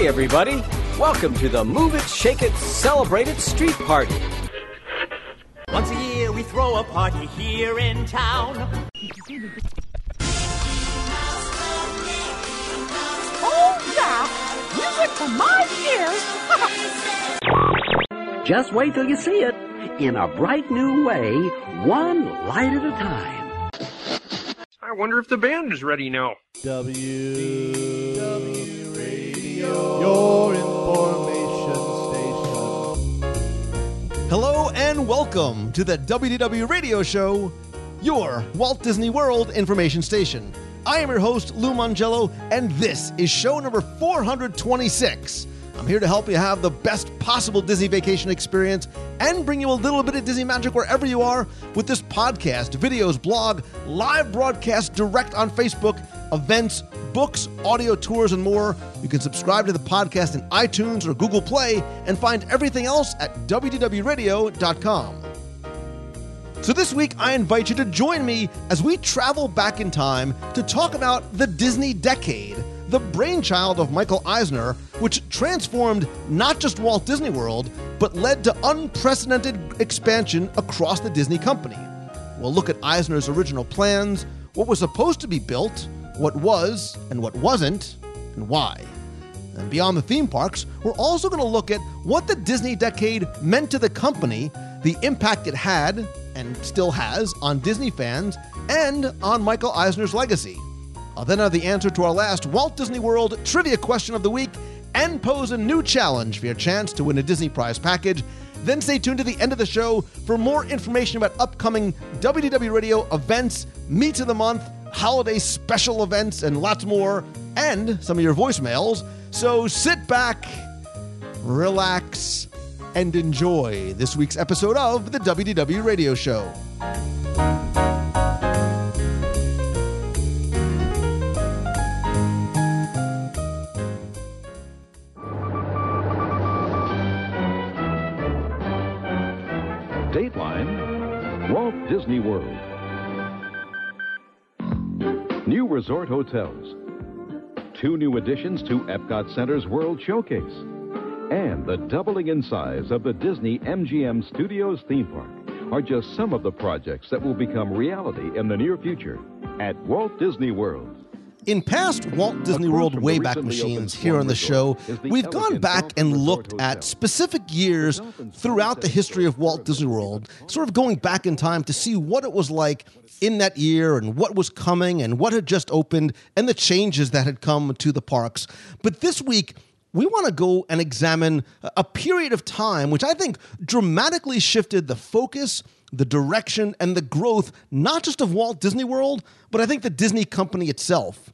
Hey, everybody. Welcome to the Move It, Shake It, Celebrate It Street Party. Once a year we throw a party here in town. Oh, yeah! Music for my ears! Just wait till you see it in a bright new way, one light at a time. I wonder if the band is ready now. W W Radio, your information station. Hello and welcome to the WDW Radio Show, your Walt Disney World information station. I am your host, Lou Mongello, and this is show number 426. I'm here to help you have the best possible Disney vacation experience and bring you a little bit of Disney magic wherever you are with this podcast, videos, blog, live broadcast direct on Facebook, events, books, audio tours, and more. You can subscribe to the podcast in iTunes or Google Play and find everything else at WDWRadio.com. So this week, I invite you to join me as we travel back in time to talk about the Disney Decade, the brainchild of Michael Eisner, which transformed not just Walt Disney World, but led to unprecedented expansion across the Disney company. We'll look at Eisner's original plans, what was supposed to be built, what was and what wasn't, and why. And beyond the theme parks, we're also going to look at what the Disney decade meant to the company, the impact it had and still has on Disney fans, and on Michael Eisner's legacy. I'll then have the answer to our last Walt Disney World trivia question of the week and pose a new challenge for your chance to win a Disney Prize package. Then stay tuned to the end of the show for more information about upcoming WDW Radio events, meets of the month, holiday special events, and lots more, and some of your voicemails. So sit back, relax, and enjoy this week's episode of the WDW Radio Show. Dateline Walt Disney World. Resort hotels. Two new additions to Epcot Center's World Showcase. And the doubling in size of the Disney MGM Studios theme park are just some of the projects that will become reality in the near future at Walt Disney World. In past Walt Disney World Wayback Machines here on the show, Swan Resort is the we've gone back and looked at specific years throughout the history of Walt Disney World, sort of going back in time to see what it was like in that year and what was coming and what had just opened and the changes that had come to the parks. But this week, we want to go and examine a period of time which I think dramatically shifted the focus, the direction, and the growth, not just of Walt Disney World, but I think the Disney company itself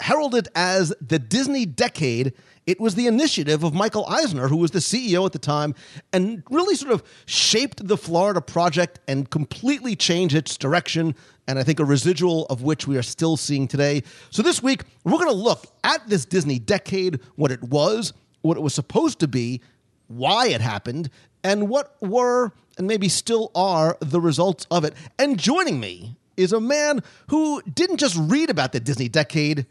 heralded as the Disney Decade. It was the initiative of Michael Eisner, who was the CEO at the time, and really sort of shaped the Florida project and completely changed its direction. And I think a residual of which we are still seeing today. So this week, we're going to look at this Disney Decade, what it was, what it was supposed to be, why it happened, and what were and maybe still are the results of it. And joining me is a man who didn't just read about the Disney decade,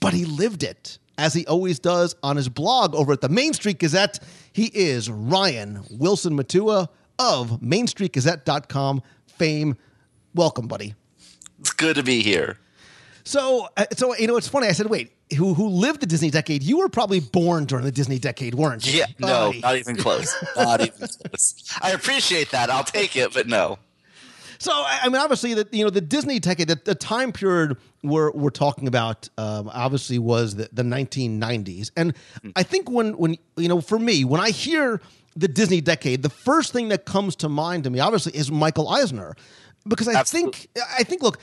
but he lived it, as he always does on his blog over at the Main Street Gazette. He is Ryan Wilson Matua of MainStreetGazette.com fame. Welcome, buddy. It's good to be here. So, uh, so you know, it's funny. I said, "Wait, who who lived the Disney decade? You were probably born during the Disney decade, weren't you?" Yeah, no, not even close. Not even close. I appreciate that. I'll take it, but no. So I mean, obviously, that you know the Disney decade, the, the time period we're we're talking about, um, obviously was the, the 1990s, and I think when when you know, for me, when I hear the Disney decade, the first thing that comes to mind to me, obviously, is Michael Eisner, because I think I think look,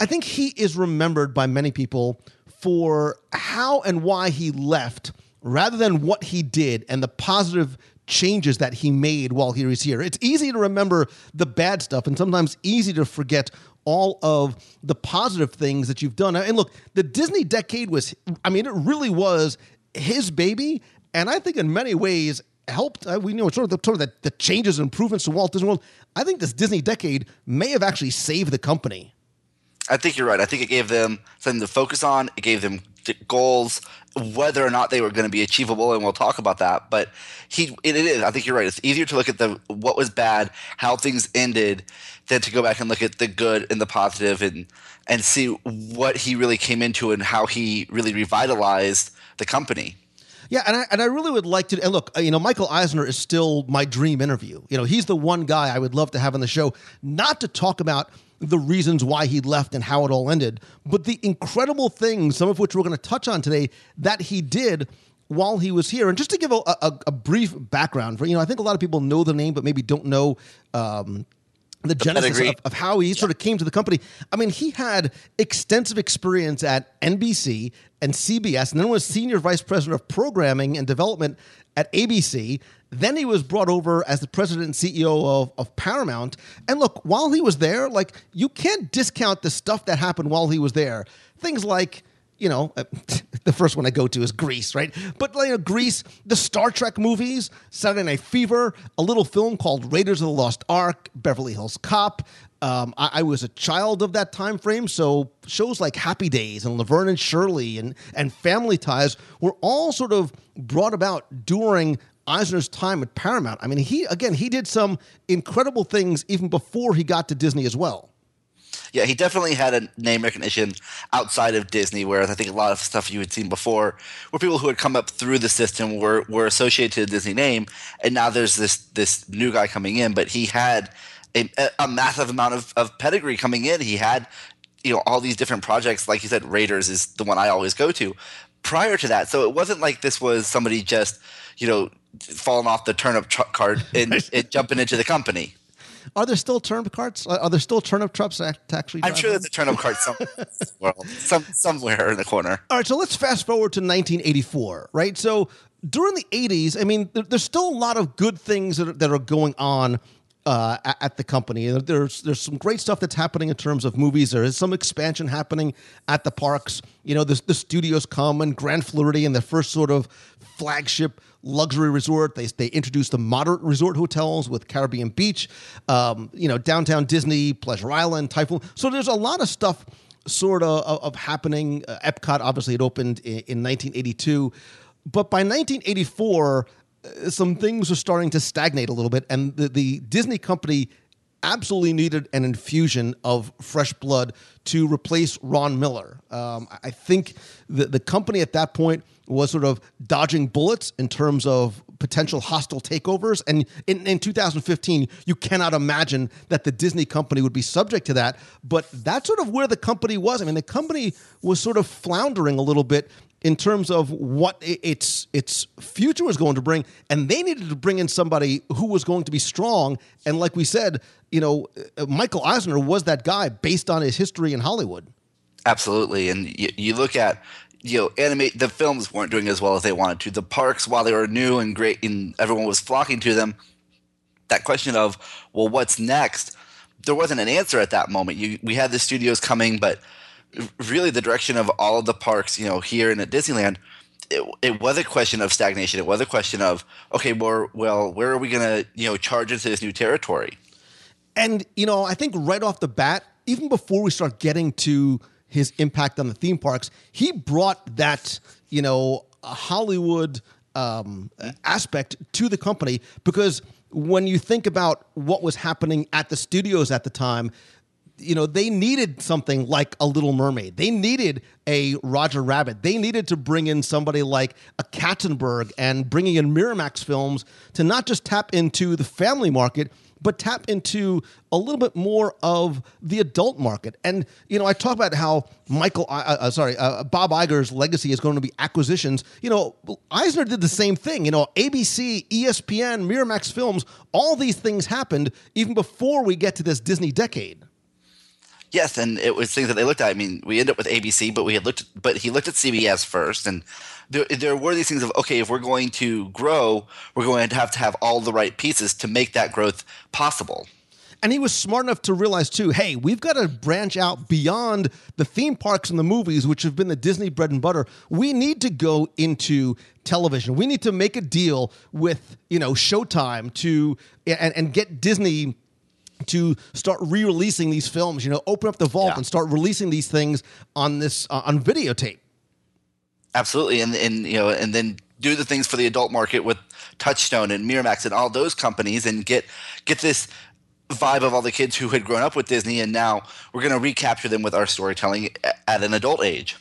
I think he is remembered by many people for how and why he left rather than what he did and the positive changes that he made while he was here. It's easy to remember the bad stuff and sometimes easy to forget all of the positive things that you've done. And look, the Disney decade was, I mean, it really was his baby. And I think in many ways, helped. Uh, we know sort of the sort of the, the changes and improvements to Walt Disney World. I think this Disney decade may have actually saved the company. I think you're right. I think it gave them something to focus on. It gave them goals, whether or not they were going to be achievable, and we'll talk about that. But he, it, it is. I think you're right. It's easier to look at the what was bad, how things ended, than to go back and look at the good and the positive, and and see what he really came into and how he really revitalized the company. Yeah, and I and I really would like to. And look, uh, you know, Michael Eisner is still my dream interview. You know, he's the one guy I would love to have on the show, not to talk about the reasons why he left and how it all ended, but the incredible things, some of which we're going to touch on today, that he did while he was here. And just to give a, a, a brief background, for you know, I think a lot of people know the name, but maybe don't know. Um, the, genesis of, of, how he sort of came to the company. I mean, he had extensive experience at NBC and CBS, and then was senior vice president of programming and development at ABC. Then he was brought over as the president and CEO of, of Paramount. And look, while he was there, like you can't discount the stuff that happened while he was there. Things like you know, the first one I go to is Grease, right? But you know, Grease, the Star Trek movies, Saturday Night Fever, a little film called Raiders of the Lost Ark, Beverly Hills Cop. Um, I, I, was a child of that time frame, so shows like Happy Days and Laverne and Shirley and and Family Ties were all sort of brought about during Eisner's time at Paramount. I mean, he again he did some incredible things even before he got to Disney as well yeah, he definitely had a name recognition outside of Disney, whereas I think a lot of stuff you had seen before were people who had come up through the system were were associated to the Disney name, and now there's this this new guy coming in, but he had a, a massive amount of, of pedigree coming in. He had you know all these different projects, like you said, Raiders is the one I always go to. Prior to that, so it wasn't like this was somebody just you know falling off the turnip truck cart and, and jumping into the company. Are there still turnip carts? Are there still turnip trucks to actually? I'm sure there's a turnip cart somewhere, some, somewhere in the corner. All right, so let's fast forward to 1984, right? So during the 80s, I mean, there, there's still a lot of good things that are, that are going on uh, at, the company. There's there's some great stuff that's happening in terms of movies. There is some expansion happening at the parks. You know, the, the studios come and Grand Floridian, the first sort of flagship luxury resort. They they introduced the moderate resort hotels with Caribbean Beach, um, you know, downtown Disney, Pleasure Island, Typhoon. So there's a lot of stuff sort of of, happening. Uh, Epcot obviously it opened in, in 1982, but by 1984 uh, some things are starting to stagnate a little bit, and the, the Disney company absolutely needed an infusion of fresh blood to replace Ron Miller. Um, I think the, the company at that point was sort of dodging bullets in terms of potential hostile takeovers. And in, in 2015, you cannot imagine that the Disney company would be subject to that. But that's sort of where the company was. I mean, the company was sort of floundering a little bit in terms of what its its future was going to bring, and they needed to bring in somebody who was going to be strong. And like we said, you know, uh, Michael Eisner was that guy based on his history in Hollywood. Absolutely, and you, you look at you know, animate the films weren't doing as well as they wanted to. The parks, while they were new and great, and everyone was flocking to them, that question of well, what's next? There wasn't an answer at that moment. You, we had the studios coming, but really the direction of all of the parks, you know, here and at Disneyland, it, it was a question of stagnation. It was a question of okay, well, well, where are we going to you know charge into this new territory? And you know, I think right off the bat, even before we start getting to his impact on the theme parks, he brought that you know Hollywood um, aspect to the company because when you think about what was happening at the studios at the time, you know, they needed something like a Little Mermaid. They needed a Roger Rabbit. They needed to bring in somebody like a Katzenberg and bringing in Miramax films to not just tap into the family market, but tap into a little bit more of the adult market. And you know, I talk about how Michael, uh, uh, sorry, uh, Bob Iger's legacy is going to be acquisitions. You know, Eisner did the same thing. You know, ABC, ESPN, Miramax Films, all these things happened even before we get to this Disney decade. Yes, and it was things that they looked at. I mean, we ended up with ABC, but we had looked, but he looked at CBS first, and there, there were these things of okay, if we're going to grow, we're going to have to have all the right pieces to make that growth possible. And he was smart enough to realize too, hey, we've got to branch out beyond the theme parks and the movies, which have been the Disney bread and butter. We need to go into television. We need to make a deal with you know Showtime to and, and get Disney to start re-releasing these films you know open up the vault yeah. and start releasing these things on this uh, on videotape Absolutely, and and you know, and then do the things for the adult market with Touchstone and Miramax and all those companies, and get get this vibe of all the kids who had grown up with Disney, and now we're going to recapture them with our storytelling at an adult age.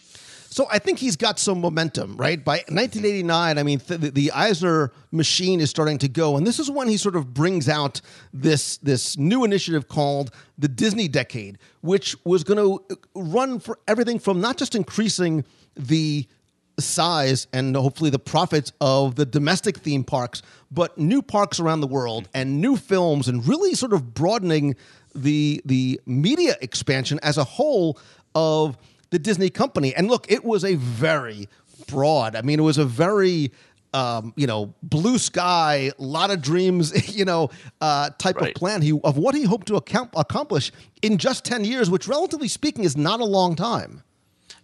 So I think he's got some momentum, right? By 1989, I mean, th- the Eisner machine is starting to go, and this is when he sort of brings out this this new initiative called the Disney Decade, which was going to uh, run for everything from not just increasing the size and hopefully the profits of the domestic theme parks, but new parks around the world and new films, and really sort of broadening the the media expansion as a whole of the Disney company. And look, it was a very broad. I mean, it was a very um, you know, blue sky, a lot of dreams, you know, uh, type right. of plan he, of what he hoped to account, accomplish in just 10 years, which relatively speaking is not a long time.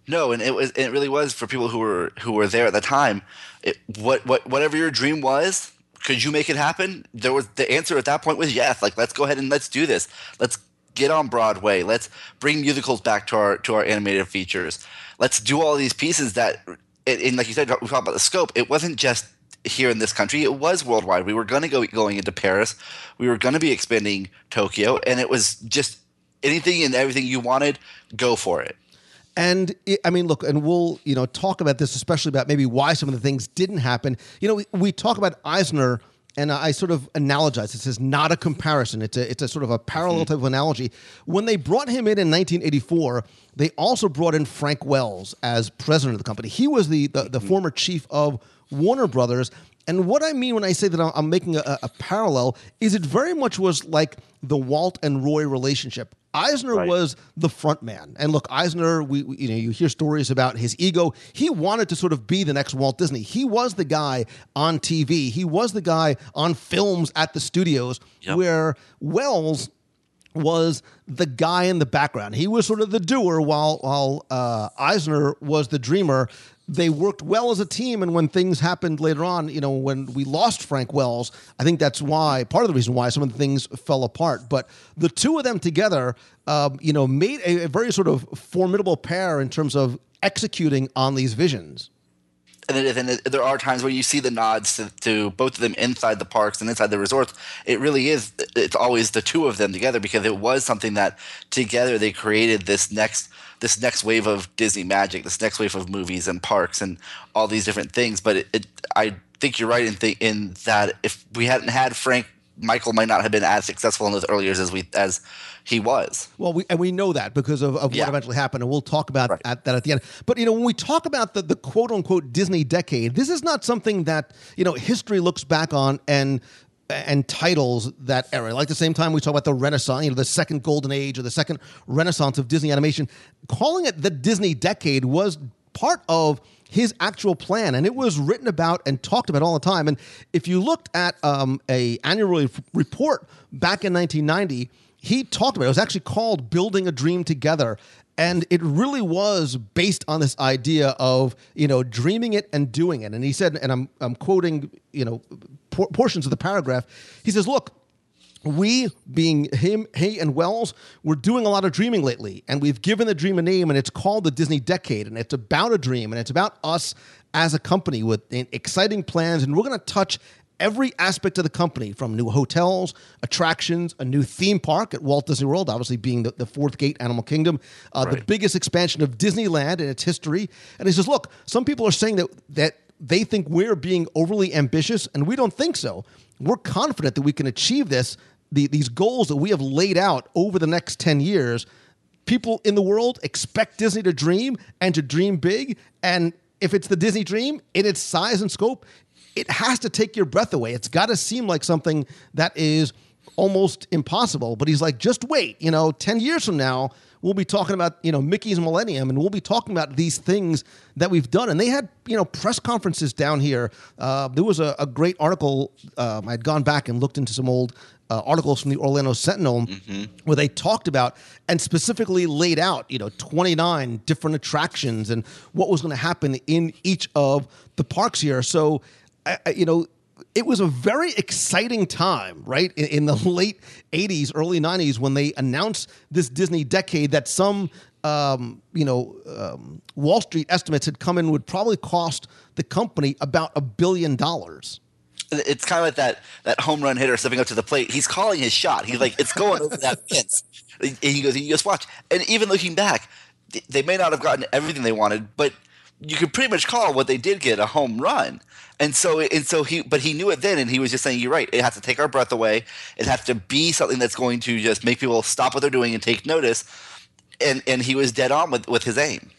No, and it was it really was for people who were who were there at the time. It, what what whatever your dream was, could you make it happen? There was the answer at that point was yes. Like let's go ahead and let's do this. Let's get on Broadway. Let's bring musicals back to our to our animated features. Let's do all these pieces that, and like you said, we talked about the scope. It wasn't just here in this country; it was worldwide. We were going to go going into Paris. We were going to be expanding Tokyo, and it was just anything and everything you wanted. Go for it. And I mean, look, and we'll you know talk about this, especially about maybe why some of the things didn't happen. You know, we, we talk about Eisner and I sort of analogize. This is not a comparison. It's a it's a sort of a parallel mm-hmm. type of analogy. When they brought him in in 1984, they also brought in Frank Wells as president of the company. He was the the, the mm-hmm. former chief of Warner Brothers. And what I mean when I say that I'm making a, a parallel is it very much was like the Walt and Roy relationship. Eisner right. was the front man. And look, Eisner, we, we, you know, you hear stories about his ego. He wanted to sort of be the next Walt Disney. He was the guy on TV. He was the guy on films at the studios yep. where Wells was the guy in the background. He was sort of the doer while while uh, Eisner was the dreamer they worked well as a team. And when things happened later on, you know, when we lost Frank Wells, I think that's why part of the reason why some of the things fell apart. But the two of them together, um, you know, made a, a very sort of formidable pair in terms of executing on these visions and then, there are times where you see the nods to, to, both of them inside the parks and inside the resorts. It really is. It's always the two of them together because it was something that together they created this next this next wave of Disney magic, this next wave of movies and parks and all these different things. But it, it, I think you're right in, th- in that if we hadn't had Frank, Michael might not have been as successful in those early years as we as he was. Well, we and we know that because of, of yeah. what eventually happened, and we'll talk about right. at, that at the end. But you know, when we talk about the the quote unquote Disney decade, this is not something that you know history looks back on and and titles that era. Like the same time we talk about the Renaissance, you know, the second golden age or the second Renaissance of Disney animation. Calling it the Disney decade was part of his actual plan, and it was written about and talked about all the time. And if you looked at um, a annual report back in 1990, he talked about it. It was actually called "Building a Dream Together." and it really was based on this idea of you know dreaming it and doing it and he said and i'm, I'm quoting you know por- portions of the paragraph he says look we being him Hay, and wells we're doing a lot of dreaming lately and we've given the dream a name and it's called the disney decade and it's about a dream and it's about us as a company with exciting plans and we're going to touch every aspect of the company from new hotels, attractions, a new theme park at Walt Disney World, obviously being the, the fourth gate, Animal Kingdom, uh, right. the biggest expansion of Disneyland in its history. And he says, look, some people are saying that, that they think we're being overly ambitious, and we don't think so. We're confident that we can achieve this, the, these goals that we have laid out over the next 10 years. People in the world expect Disney to dream and to dream big. And if it's the Disney dream in its size and scope, it has to take your breath away. It's got to seem like something that is almost impossible. But he's like, just wait, you know, 10 years from now, we'll be talking about, you know, Mickey's Millennium and we'll be talking about these things that we've done. And they had, you know, press conferences down here. Uh, there was a, a great article. Um, I'd gone back and looked into some old uh, articles from the Orlando Sentinel mm-hmm. where they talked about and specifically laid out, you know, 29 different attractions and what was going to happen in each of the parks here. So, I, you know, it was a very exciting time, right? In, in, the late 80s, early 90s, when they announced this Disney decade that some, um, you know, um, Wall Street estimates had come in would probably cost the company about a billion dollars. It's kind of like that that home run hitter stepping up to the plate. He's calling his shot. He's like, it's going over that fence. And he goes, you just watch. And even looking back, they may not have gotten everything they wanted, but you could pretty much call what they did get a home run. And so, and so he, but he knew it then, and he was just saying, "You're right. It has to take our breath away. It has to be something that's going to just make people stop what they're doing and take notice." And and he was dead on with with his aim.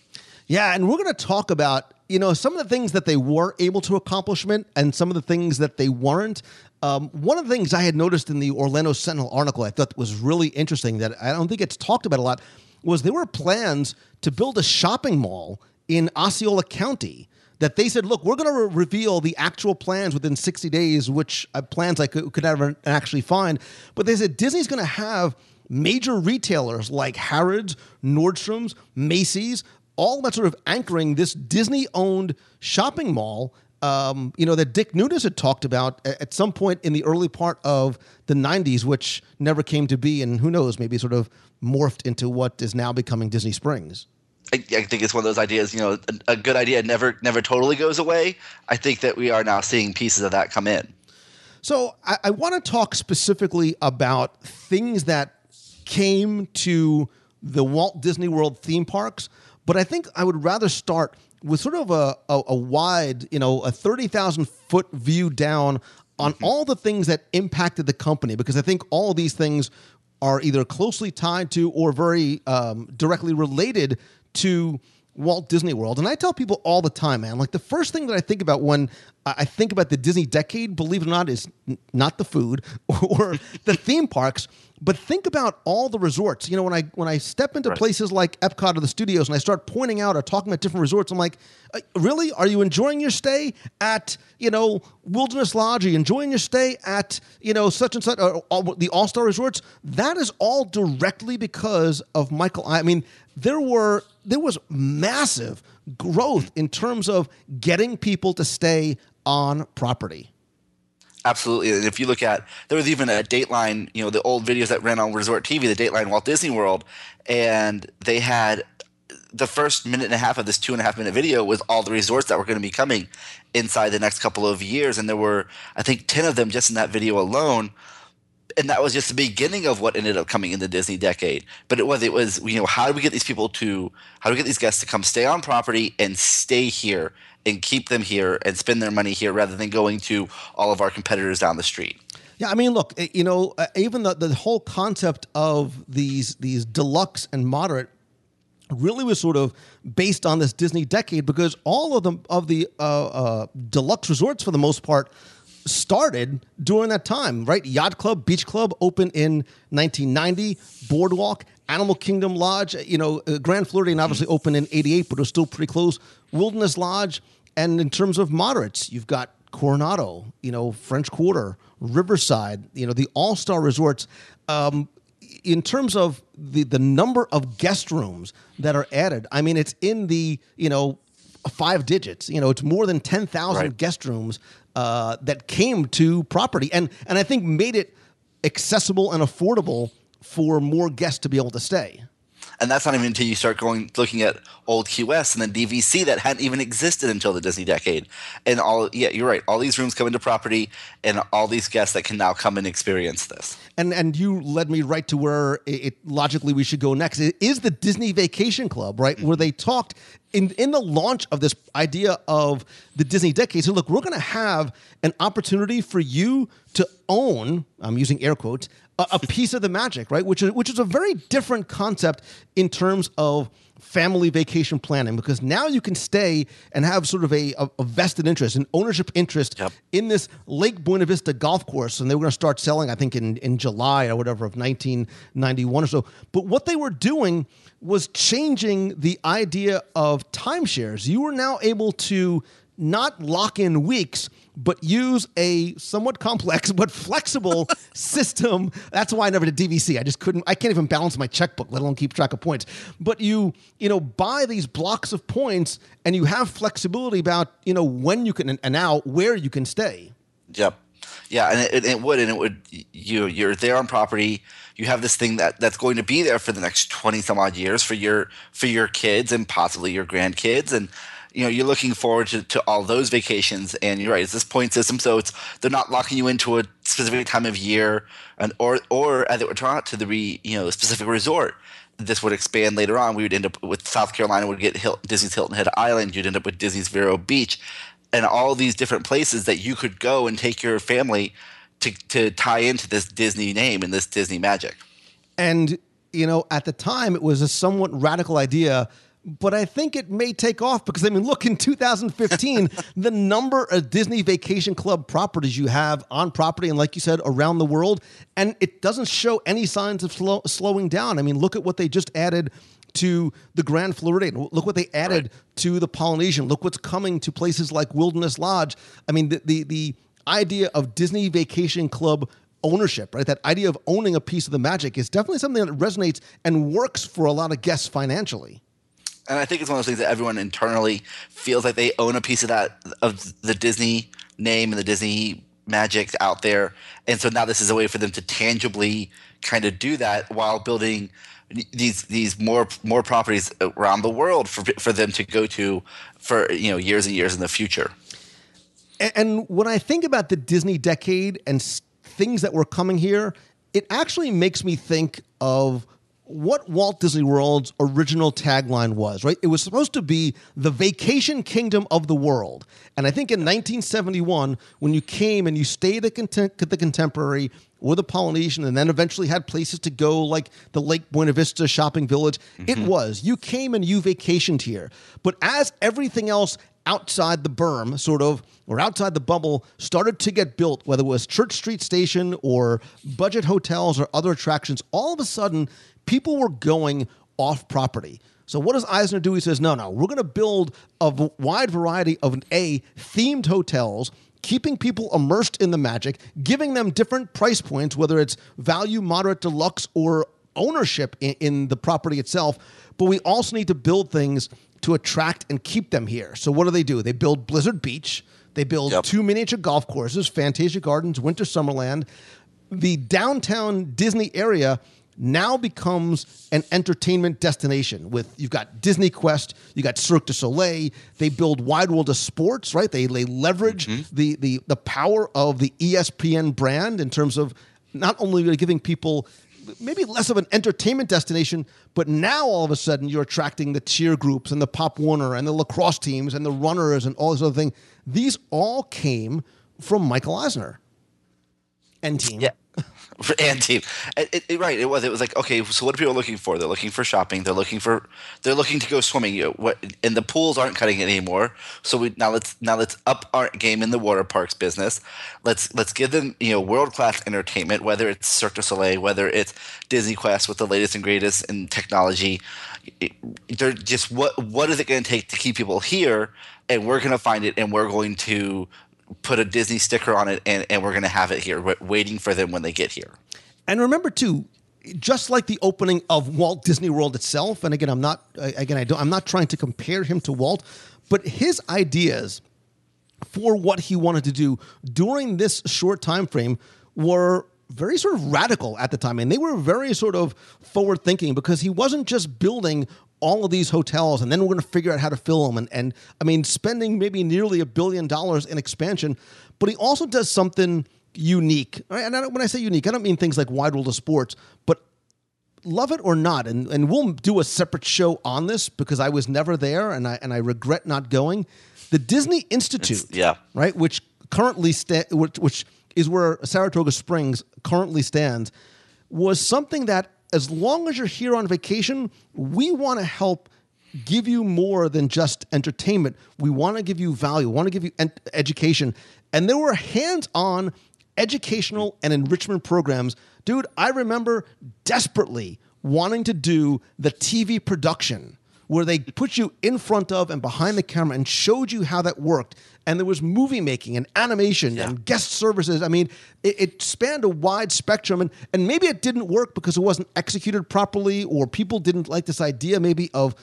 Yeah, and we're going to talk about you know some of the things that they were able to accomplishment and some of the things that they weren't. Um, one of the things I had noticed in the Orlando Sentinel article I thought was really interesting that I don't think it's talked about a lot was there were plans to build a shopping mall in Osceola County that they said, look, we're going to re- reveal the actual plans within 60 days, which uh, plans I could, could never actually find. But they said Disney's going to have major retailers like Harrods, Nordstrom's, Macy's, all that sort of anchoring this Disney owned shopping mall. Um, you know, that Dick Nunis had talked about at some point in the early part of the 90s, which never came to be, and who knows, maybe sort of morphed into what is now becoming Disney Springs. I, I, think it's one of those ideas. You know, a, a, good idea never never totally goes away. I think that we are now seeing pieces of that come in. So I, I want to talk specifically about things that came to the Walt Disney World theme parks, but I think I would rather start with sort of a, a, a wide, you know, a thirty thousand foot view down on mm-hmm. all the things that impacted the company, because I think all these things are either closely tied to or very um, directly related to Walt Disney World. And I tell people all the time, man, like the first thing that I think about when I think about the Disney decade, believe it or not, is not the food or the theme parks, but think about all the resorts. You know, when I when I step into right. places like Epcot or the studios and I start pointing out or talking about different resorts, I'm like, uh, really? Are you enjoying your stay at you know Wilderness Lodge? Are you enjoying your stay at you know such and such or, or the All Star Resorts? That is all directly because of Michael. I mean, there were there was massive growth in terms of getting people to stay on property. Absolutely. And if you look at, there was even a Dateline, you know, the old videos that ran on Resort TV, the Dateline Walt Disney World, and they had the first minute and a half of this two and a half minute video was all the resorts that were going to be coming inside the next couple of years. And there were, I think, 10 of them just in that video alone and that was just the beginning of what ended up coming in the Disney decade. But it was it was you know how do we get these people to how do we get these guests to come stay on property and stay here and keep them here and spend their money here rather than going to all of our competitors down the street. Yeah, I mean, look, you know, uh, even the the whole concept of these these deluxe and moderate really was sort of based on this Disney decade because all of the of the uh, uh, deluxe resorts for the most part started during that time, right? Yacht Club, Beach Club opened in 1990, Boardwalk, Animal Kingdom Lodge, you know, uh, Grand Floridian obviously opened in 88, but it was still pretty close. Wilderness Lodge, and in terms of moderates, you've got Coronado, you know, French Quarter, Riverside, you know, the All Star resorts. Um, in terms of the the number of guest rooms that are added, I mean, it's in the you know five digits. You know, it's more than ten thousand right. guest rooms uh, that came to property, and and I think made it accessible and affordable for more guests to be able to stay and that's not even until you start going looking at Old Key West and then DVC that hadn't even existed until the Disney decade. And all yeah, you're right. All these rooms come into property, and all these guests that can now come and experience this. And and you led me right to where it, it logically we should go next. It is the Disney Vacation Club, right? Where they talked in in the launch of this idea of the Disney decade. So look, we're going to have an opportunity for you to own. I'm using air quotes a, a piece of the magic, right? Which is which is a very different concept in terms of family vacation planning because now you can stay and have sort of a, a, vested interest, an ownership interest yep. in this Lake Buena Vista golf course. And they were going to start selling, I think, in, in July or whatever of 1991 or so. But what they were doing was changing the idea of timeshares. You were now able to not lock in weeks, but use a somewhat complex but flexible system. That's why I never did DVC. I just couldn't. I can't even balance my checkbook, let alone keep track of points. But you, you know, buy these blocks of points, and you have flexibility about you know when you can and now where you can stay. Yep. Yeah, and it, it would, and it would. You you're there on property. You have this thing that that's going to be there for the next twenty some odd years for your for your kids and possibly your grandkids, and you know you're looking forward to, to all those vacations. And you're right, it's this point system, so it's they're not locking you into a specific time of year, and or or as it out to the re, you know specific resort this would expand later on. We would end up with South Carolina would get Hil- Disney's Hilton Head Island. You'd end up with Disney's Vero Beach, and all these different places that you could go and take your family to to tie into this Disney name and this Disney magic. And, you know, at the time, it was a somewhat radical idea, but I think it may take off because, I mean, look, in 2015, the number of Disney Vacation Club properties you have on property and, like you said, around the world, and it doesn't show any signs of slow, slowing down. I mean, look at what they just added to the Grand Floridian. Look what they added right. to the Polynesian. Look what's coming to places like Wilderness Lodge. I mean, the, the, the idea of Disney Vacation Club ownership, right? That idea of owning a piece of the magic is definitely something that resonates and works for a lot of guests financially. And I think it's one of those things that everyone internally feels like they own a piece of that of the Disney name and the Disney magic out there. And so now this is a way for them to tangibly kind of do that while building these these more more properties around the world for for them to go to for you know years and years in the future. And, and when I think about the Disney decade and things that were coming here, it actually makes me think of what Walt Disney World's original tagline was, right? It was supposed to be the vacation kingdom of the world. And I think in 1971, when you came and you stayed at the Contemporary or the Polynesian and then eventually had places to go like the Lake Buena Vista shopping village, mm-hmm. it was. You came and you vacationed here. But as everything else outside the berm, sort of, or outside the bubble, started to get built, whether it was Church Street Station or budget hotels or other attractions, all of a sudden people were going off property. So what does Eisner do? He says, no, no, we're going to build a wide variety of A, themed hotels, keeping people immersed in the magic, giving them different price points, whether it's value, moderate, deluxe, or ownership in, in the property itself. But we also need to build things to attract and keep them here. So what do they do? They build Blizzard Beach. They build yep. two miniature golf courses, Fantasia Gardens, Winter Summerland. The downtown Disney area now becomes an entertainment destination with you've got Disney Quest, you got Cirque du Soleil, they build Wide World of Sports, right? They they leverage mm-hmm. the the the power of the ESPN brand in terms of not only giving people maybe less of an entertainment destination, but now all of a sudden you're attracting the cheer groups and the Pop Warner and the lacrosse teams and the runners and all this other thing. These all came from Michael Eisner and team. Yeah. and team. It, it, right, it was. It was like okay. So what are people looking for? They're looking for shopping. They're looking for. They're looking to go swimming. You know, what? And the pools aren't cutting it anymore. So we now let's now let's up our game in the water parks business. Let's let's give them you know world class entertainment. Whether it's Cirque du Soleil, whether it's Disney Quest with the latest and greatest in technology. they're just what what is it going to take to keep people here? And we're going to find it, and we're going to put a Disney sticker on it, and, and we're going to have it here, waiting for them when they get here. And remember, too, just like the opening of Walt Disney World itself, and again, I'm not again I don't I'm not trying to compare him to Walt, but his ideas for what he wanted to do during this short time frame were very sort of radical at the time and they were very sort of forward thinking because he wasn't just building all of these hotels and then we're going to figure out how to fill them and, and i mean spending maybe nearly a billion dollars in expansion but he also does something unique. And I when i say unique i don't mean things like wide world of sports but love it or not and, and we'll do a separate show on this because i was never there and i and i regret not going. The disney institute it's, yeah. right which currently sta- which, which is where saratoga springs currently stands was something that as long as you're here on vacation, we want to help give you more than just entertainment. We want to give you value, we want to give you ent- education. And there were hands on educational and enrichment programs. Dude, I remember desperately wanting to do the TV production where they put you in front of and behind the camera and showed you how that worked. And there was movie making and animation yeah. and guest services. I mean, it, it, spanned a wide spectrum. And, and maybe it didn't work because it wasn't executed properly or people didn't like this idea maybe of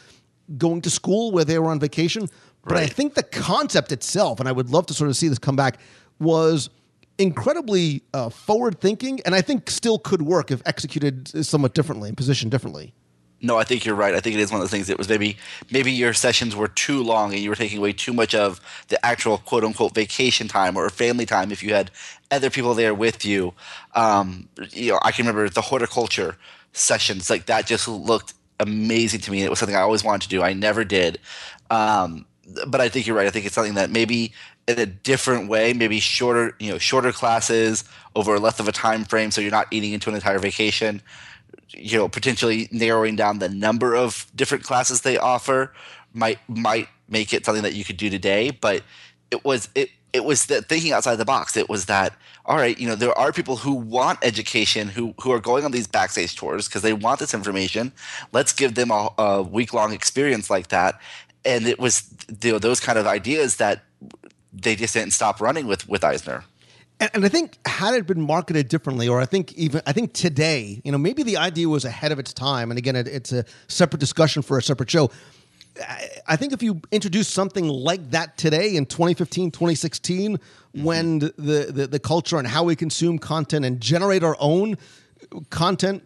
going to school where they were on vacation. But right. I think the concept itself, and I would love to sort of see this come back, was incredibly uh, forward thinking, and I think still could work if executed somewhat differently and positioned differently. No, I think you're right. I think it is one of the things. It was maybe maybe your sessions were too long and you were taking away too much of the actual quote unquote vacation time or family time if you had other people there with you. Um, you know, I can remember the horticulture sessions like that just looked amazing to me. It was something I always wanted to do. I never did. Um, but I think you're right. I think it's something that maybe in a different way, maybe shorter, you know, shorter classes over less of a time frame, so you're not eating into an entire vacation you know potentially narrowing down the number of different classes they offer might might make it something that you could do today. But it was it it was that thinking outside the box. It was that all right you know there are people who want education who who are going on these backstage tours because they want this information. Let's give them a, a week long experience like that. And it was you know, those kind of ideas that they just didn't stop running with with eisner and, and, I think had it been marketed differently, or I think even I think today, you know, maybe the idea was ahead of its time. And again, it, it's a separate discussion for a separate show. I, I think if you introduce something like that today in 2015, 2016, mm-hmm. when the, the the culture and how we consume content and generate our own content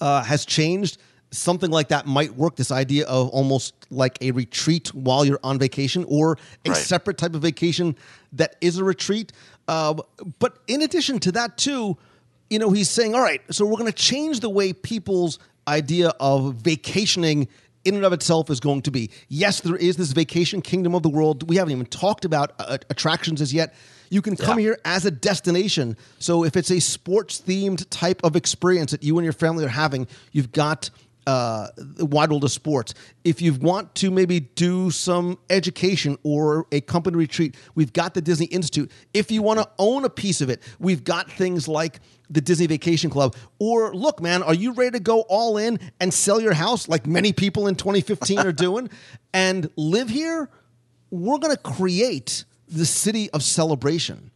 uh, has changed, something like that might work. This idea of almost like a retreat while you're on vacation, or a right. separate type of vacation that is a retreat. Uh, but in addition to that, too, you know, he's saying, all right, so we're going to change the way people's idea of vacationing in and of itself is going to be. Yes, there is this vacation kingdom of the world. We haven't even talked about uh, attractions as yet. You can come yeah. here as a destination. So if it's a sports themed type of experience that you and your family are having, you've got uh, Wide World of Sports. If you want to maybe do some education or a company retreat, we've got the Disney Institute. If you want to own a piece of it, we've got things like the Disney Vacation Club. Or look, man, are you ready to go all in and sell your house like many people in 2015 are doing and live here? We're going to create the city of celebration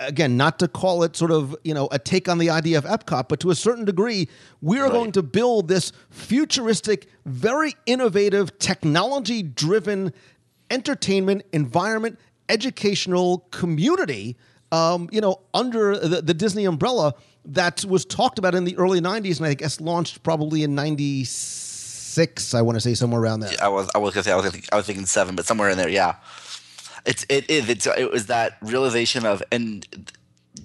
again, not to call it sort of, you know, a take on the idea of Epcot, but to a certain degree, we are right. going to build this futuristic, very innovative, technology driven entertainment environment, educational community, um, you know, under the, the, Disney umbrella that was talked about in the early 90s and I guess launched probably in 96, I want to say somewhere around there. Yeah, I was, I was going to say, I was, thinking, I was thinking seven, but somewhere in there, yeah it's it is it's it was that realization of and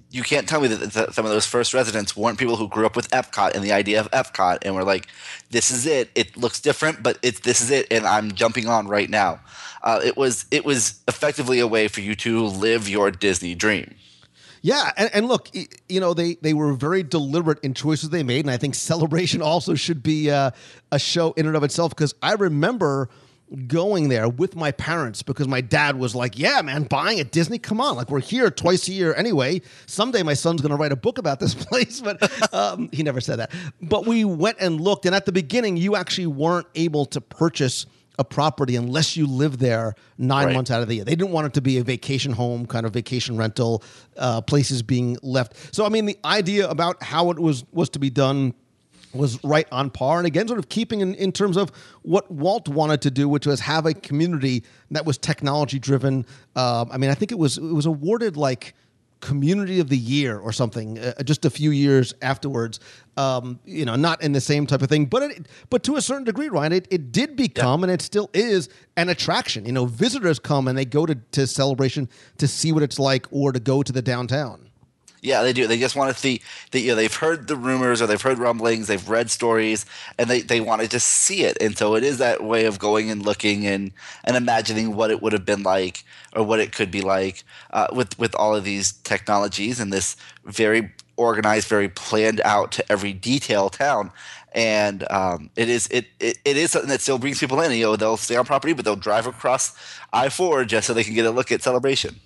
you can't tell me that, that some of those first residents weren't people who grew up with Epcot and the idea of Epcot and were like, this is it. It looks different, but it's this is it, and I'm jumping on right now. Uh, it was it was effectively a way for you to live your Disney dream. Yeah, and, and, look, you know they they were very deliberate in choices they made, and I think Celebration also should be uh, a show in and of itself because I remember going there with my parents because my dad was like, "Yeah, man, buying at Disney. Come on, like we're here twice a year anyway. Someday my son's going to write a book about this place." But um, he never said that. But we went and looked, and at the beginning, you actually weren't able to purchase a property unless you live there nine right. months out of the year. They didn't want it to be a vacation home kind of vacation rental uh, places being left. So I mean, the idea about how it was was to be done was right on par. And again, sort of keeping in, in terms of what Walt wanted to do, which was have a community that was technology driven. Um, I mean, I think it was it was awarded like community of the year or something uh, just a few years afterwards um, you know not in the same type of thing but it but to a certain degree ryan it, it did become yeah. and it still is an attraction you know visitors come and they go to, to celebration to see what it's like or to go to the downtown yeah, they do. They just want to see. They, you know, they've heard the rumors or they've heard rumblings. They've read stories, and they, they wanted to see it. And so it is that way of going and looking and and imagining what it would have been like or what it could be like uh, with with all of these technologies and this very organized, very planned out to every detail town. And um, it is it, it it is something that still brings people in. You know, they'll stay on property, but they'll drive across I four just so they can get a look at celebration.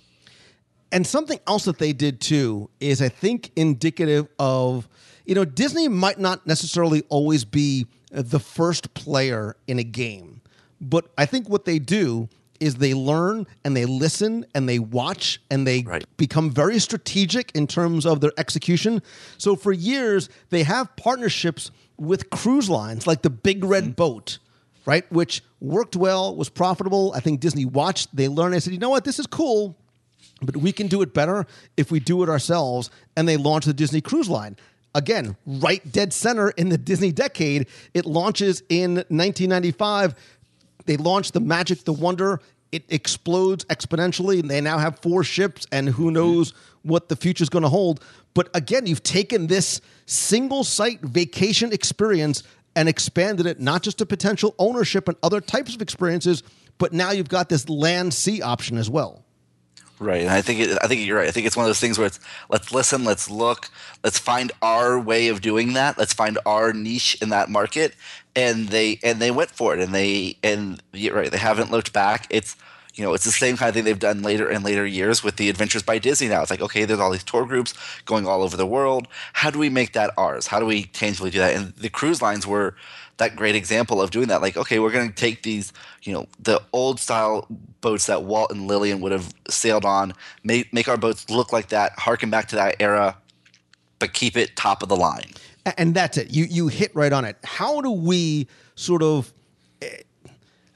And something else that they did too is, I think, indicative of, you know, Disney might not necessarily always be the first player in a game, but I think what they do is they learn and they listen and they watch and they right. become very strategic in terms of their execution. So for years, they have partnerships with cruise lines like the Big Red mm-hmm. Boat, right? Which worked well, was profitable. I think Disney watched, they learned, they said, you know what, this is cool but we can do it better if we do it ourselves. And they launch the Disney Cruise Line. Again, right dead center in the Disney decade. It launches in 1995. They launched the Magic, the Wonder. It explodes exponentially, and they now have four ships, and who knows what the future is going to hold. But again, you've taken this single site vacation experience and expanded it not just to potential ownership and other types of experiences, but now you've got this land sea option as well. Right, and I think it, I think you're right. I think it's one of those things where it's let's listen, let's look, let's find our way of doing that. Let's find our niche in that market, and they and they went for it, and they and right. They haven't looked back. It's you know it's the same kind of thing they've done later in later years with the Adventures by Disney. Now it's like okay, there's all these tour groups going all over the world. How do we make that ours? How do we tangibly do that? And the cruise lines were that great example of doing that. Like, okay, we're going to take these, you know, the old style boats that Walt and Lillian would have sailed on, make make our boats look like that, harken back to that era, but keep it top of the line. And that's it. You you hit right on it. How do we sort of eh,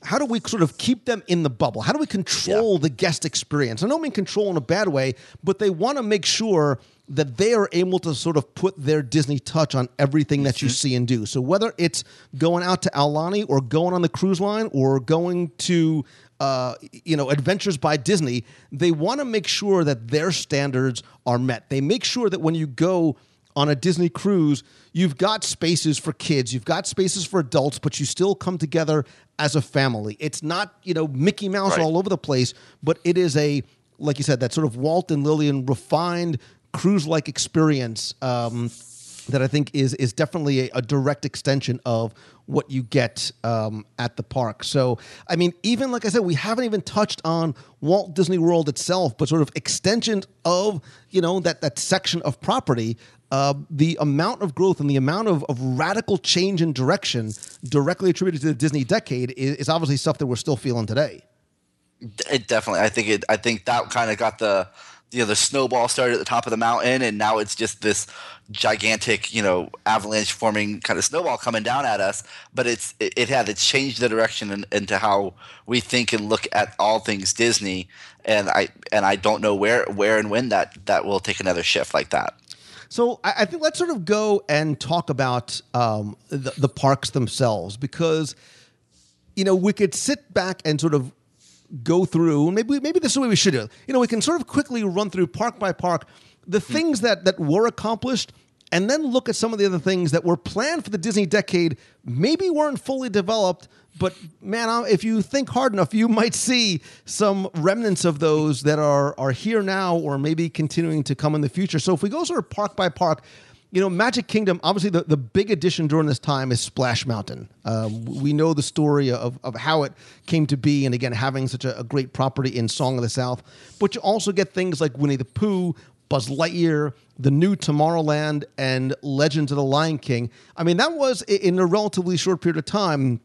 how do we sort of keep them in the bubble? How do we control the guest experience? I don't mean control in a bad way, but they want to make sure that they are able to sort of put their Disney touch on everything that you see and do. So whether it's going out to Aulani or going on the cruise line or going to uh, you know Adventures by Disney, they want to make sure that their standards are met. They make sure that when you go on a Disney cruise, you've got spaces for kids, you've got spaces for adults, but you still come together as a family. It's not, you know, Mickey Mouse Right. all over the place, but it is a, like you said, that sort of Walt and Lillian refined cruise like experience um, that I think is is definitely a, a direct extension of what you get um, at the park. So, I mean, even like I said, we haven't even touched on Walt Disney World itself, but sort of extensions of you know that that section of property. Uh, the amount of growth and the amount of, of radical change in direction directly attributed to the Disney decade is, is obviously stuff that we're still feeling today. It definitely. I think it. I think that kind of got the you know the snowball started at the top of the mountain, and now it's just this gigantic you know avalanche forming kind of snowball coming down at us. But it's it, it had it's changed the direction in, into how we think and look at all things Disney, and I and I don't know where where and when that that will take another shift like that. So I, I think let's sort of go and talk about um, the, the parks themselves because you know we could sit back and sort of go through maybe maybe this is the way we should do it. You know, we can sort of quickly run through park by park the hmm. things that that were accomplished and then look at some of the other things that were planned for the Disney decade, maybe weren't fully developed, but man, if you think hard enough, you might see some remnants of those that are are here now or maybe continuing to come in the future. So if we go sort of park by park, you know, Magic Kingdom, obviously the, the big addition during this time is Splash Mountain. Um, we know the story of, of how it came to be, and again, having such a, a great property in Song of the South. But you also get things like Winnie the Pooh, Buzz Lightyear, the new Tomorrowland, and Legends of the Lion King. I mean, that was in a relatively short period of time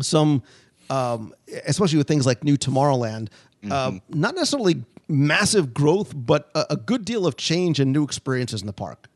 some, um, especially with things like New Tomorrowland, um, not necessarily massive growth, but a, a good deal of change and new experiences in the park.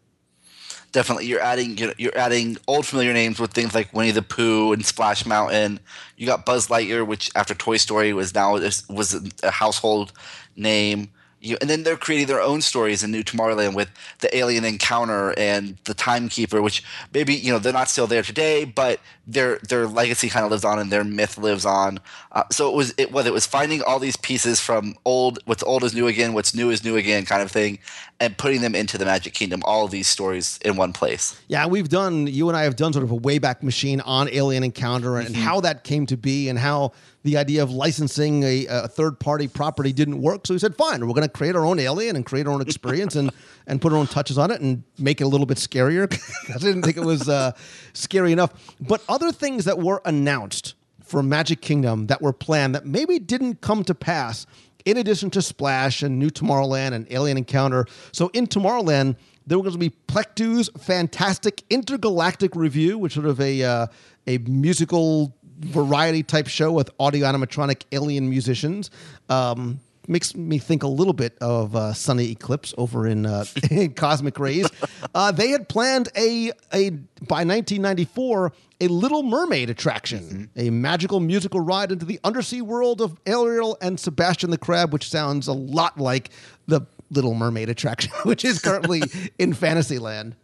Definitely you're adding you're, adding old familiar names with things like Winnie the Pooh and Splash Mountain. You got Buzz Lightyear, which after Toy Story was now was a household name. You, and then they're creating their own stories in New Tomorrowland with the alien encounter and the timekeeper, which maybe you know they're not still there today, but their their legacy kind of lives on and their myth lives on. Uh, so it was it whether it was finding all these pieces from old, what's old is new again, what's new is new again, kind of thing, and putting them into the Magic Kingdom. All of these stories in one place. Yeah, we've done, you and I have done sort of a Wayback Machine on Alien Encounter and how that came to be and how the idea of licensing a, a third party property didn't work. So he said, fine, we're going to create our own alien and create our own experience and, and put our own touches on it and make it a little bit scarier. I didn't think it was uh, scary enough. But other things that were announced for Magic Kingdom that were planned that maybe didn't come to pass, in addition to Splash and New Tomorrowland and Alien Encounter. So in Tomorrowland, there was going to be Plectu's Fantastic Intergalactic Revue, which sort of a uh, a musical variety type show with audio animatronic alien musicians. Um, makes me think a little bit of uh, Sonny Eclipse over in, uh, in Cosmic Ray's. Uh, they had planned a a by 1994 a Little Mermaid attraction, a magical musical ride into the undersea world of Ariel and Sebastian the Crab, which sounds a lot like the Little Mermaid attraction, which is currently in Fantasyland.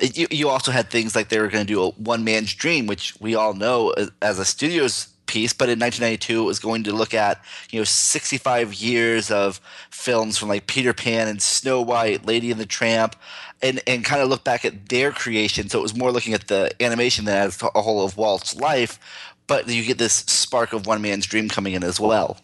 You, you also had things like they were going to do a one man's dream, which we all know as, a studio's piece. But in 1992, it was going to look at you know 65 years of films from like Peter Pan and Snow White, Lady and the Tramp, and and kind of look back at their creation. So it was more looking at the animation than as a whole of Walt's life. But you get this spark of one man's dream coming in as well.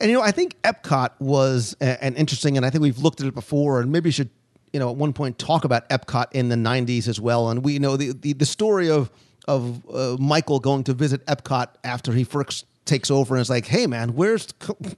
And you know, I think Epcot was a- an interesting, and I think we've looked at it before, and maybe should, you know, at one point talk about Epcot in the '90s as well. And we know the the, the story of of uh, Michael going to visit Epcot after he first takes over and is like, "Hey, man, where's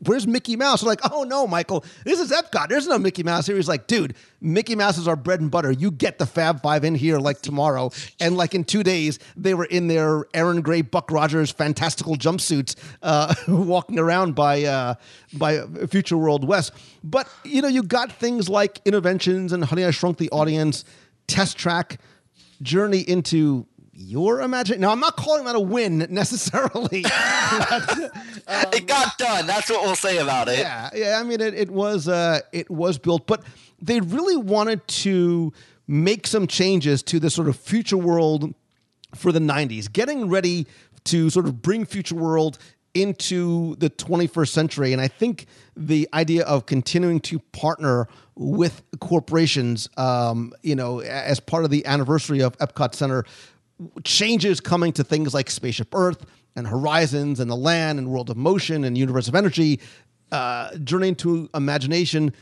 where's Mickey Mouse?" We're like, "Oh no, Michael, this is Epcot. There's no Mickey Mouse here." He's like, "Dude, Mickey Mouse is our bread and butter. You get the Fab Five in here like tomorrow." And like in two days, they were in their Aaron Gray, Buck Rogers, fantastical jumpsuits, uh, walking around by uh, by Future World West. But you know, you got things like Innoventions and Honey I Shrunk the Audience, Test Track, Journey into your imagination. Now, I'm not calling that a win necessarily. it got done. That's what we'll say about it. Yeah, yeah. I mean, it, it was uh, it was built, but they really wanted to make some changes to the sort of future world for the 90s, getting ready to sort of bring future world into the 21st century. And I think the idea of continuing to partner with corporations, um, you know, as part of the anniversary of Epcot Center, changes coming to things like Spaceship Earth and Horizons and the Land and World of Motion and Universe of Energy, uh, Journey Imagination.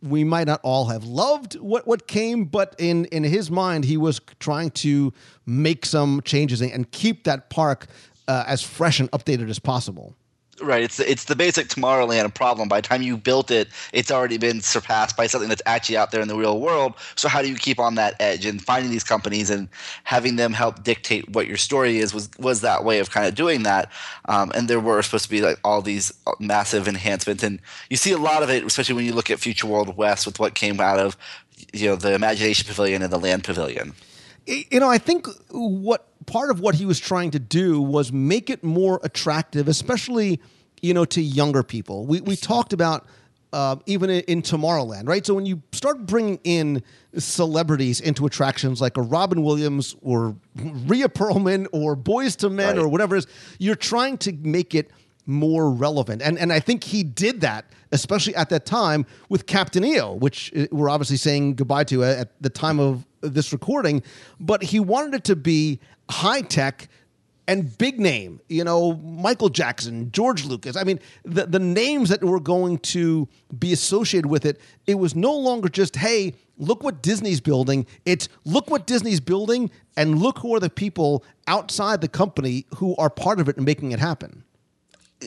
We might not all have loved what, what came, but in, in his mind, he was trying to make some changes and, and keep that park uh, as fresh and updated as possible. Right. It's it's the basic Tomorrowland problem. By the time you built it, it's already been surpassed by something that's actually out there in the real world. So how do you keep on that edge and finding these companies and having them help dictate what your story is was was that way of kind of doing that. Um, and there were supposed to be like all these massive enhancements, and you see a lot of it, especially when you look at Future World West with what came out of you know the Imagination Pavilion and the Land Pavilion. You know, I think what part of what he was trying to do was make it more attractive, especially you know to younger people. We we talked about uh, even in, Tomorrowland, right? So when you start bringing in celebrities into attractions like a Robin Williams or Rhea Perlman or Boyz II Men Right. or whatever it is, you're trying to make it more relevant. And and I think he did that, especially at that time with Captain EO, which uh, we're obviously saying goodbye to at the time of this recording. But he wanted it to be high tech and big name, you know, Michael Jackson, George Lucas. I mean, the the names that were going to be associated with it, it was no longer just, hey, look what Disney's building. It's look what Disney's building and look who are the people outside the company who are part of it and making it happen.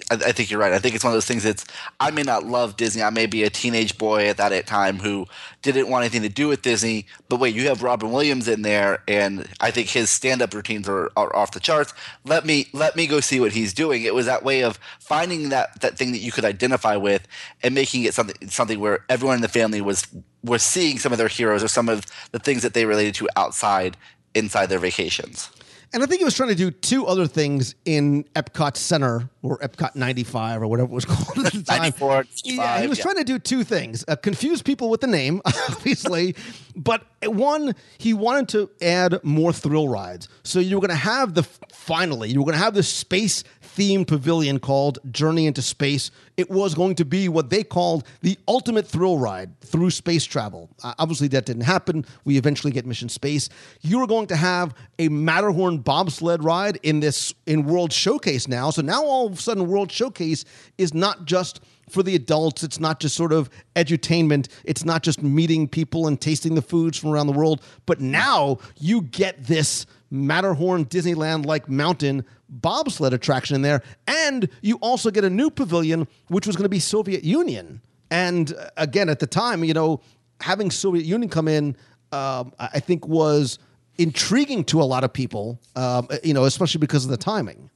I, I think you're right. I think it's one of those things that's I may not love Disney. I may be a teenage boy at that time who didn't want anything to do with Disney. But wait, you have Robin Williams in there, and I think his stand-up routines are, are off the charts. Let me let me go see what he's doing. It was that way of finding that that thing that you could identify with and making it something something where everyone in the family was was seeing some of their heroes or some of the things that they related to outside inside their vacations. And I think he was trying to do two other things in Epcot Center or Epcot 95 or whatever it was called at the time. 94, Yeah, he was yeah. trying to do two things uh, confuse people with the name, obviously, but one, he wanted to add more thrill rides. So you were going to have the finally, you were going to have this space themed pavilion called Journey into Space. It was going to be what they called the ultimate thrill ride through space travel. Uh, obviously, that didn't happen. We eventually get Mission Space. You were going to have a Matterhorn bobsled ride in this in World Showcase now. So now all of a sudden, World Showcase is not just for the adults. It's not just sort of edutainment. It's not just meeting people and tasting the foods from around the world. But now you get this Matterhorn Disneyland like mountain bobsled attraction in there. And you also get a new pavilion, which was going to be Soviet Union. And uh, again, at the time, you know, having Soviet Union come in, um, I think was intriguing to a lot of people, um, you know, especially because of the timing.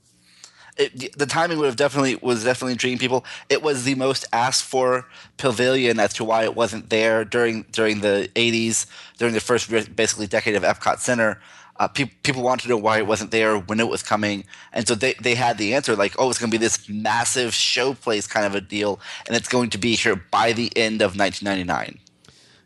it, the timing would have definitely was definitely intriguing people. It was the most asked for pavilion as to why it wasn't there during during the '80s, during the first basically decade of Epcot Center. Uh, pe- people wanted to know why it wasn't there when it was coming, and so they, they had the answer like, oh, it's going to be this massive show place kind of a deal, and it's going to be here by the end of 1999.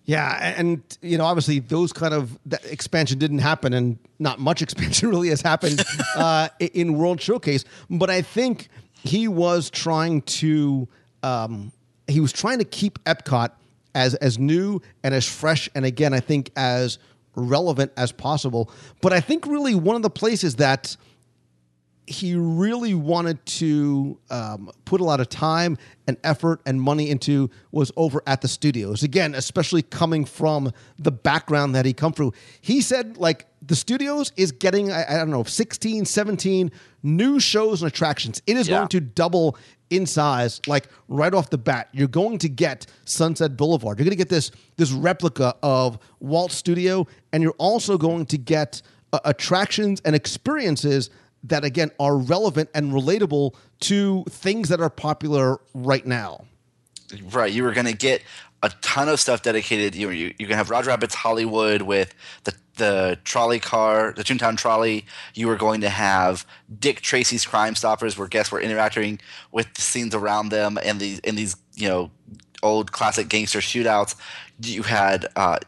Yeah, and you know, obviously, those kind of that expansion didn't happen, and not much expansion really has happened uh, in World Showcase. But I think he was trying to um, he was trying to keep Epcot as as new and as fresh, and again, I think as relevant as possible. But I think really one of the places that he really wanted to um, put a lot of time and effort and money into was over at the studios. Again especially coming from the background that he come through. He said like the studios is getting i, I don't know 16 17 new shows and attractions. It is Yeah. going to double in size like right off the bat. You're going to get sunset boulevard. You're going to get this this replica of walt studio and you're also going to get uh, attractions and experiences that again are relevant and relatable to things that are popular right now. Right, you were going to get a ton of stuff dedicated. You you going to have Roger Rabbit's Hollywood with the the trolley car, the Toontown trolley. You were going to have Dick Tracy's Crime Stoppers, where guests were interacting with the scenes around them and these in these you know old classic gangster shootouts. You had uh,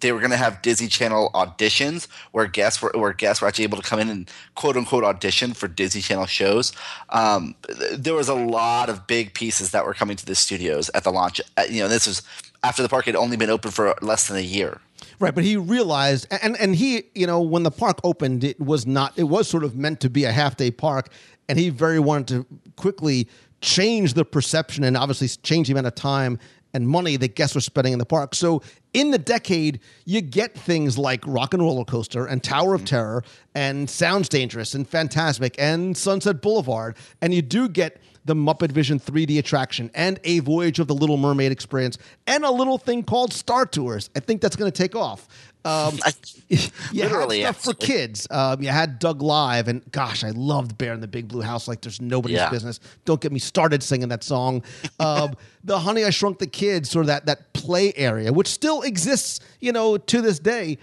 they were going to have Disney Channel auditions where guests were where guests were actually able to come in and quote unquote audition for Disney Channel shows. Um, there was a lot of big pieces that were coming to the studios at the launch. Uh, you know, this was after the park had only been open for less than a year. Right, but he realized, and and he, you know, when the park opened, it was not, it was sort of meant to be a half day park, and he very wanted to quickly change the perception and obviously change the amount of time and money that guests were spending in the park. So in the decade, you get things like Rock and Roller Coaster and Tower of mm. Terror and Sounds Dangerous and Fantasmic and Sunset Boulevard, and you do get the Muppet Vision 3D attraction and a Voyage of the Little Mermaid experience and a little thing called Star Tours. I think that's going to take off. Um, you Literally, had stuff for kids. Um, you had Doug Live, and gosh, I loved Bear in the Big Blue House like there's nobody's Yeah. business. Don't get me started singing that song. Um, the Honey I Shrunk the Kids, sort of that that play area, which still exists, you know, to this day.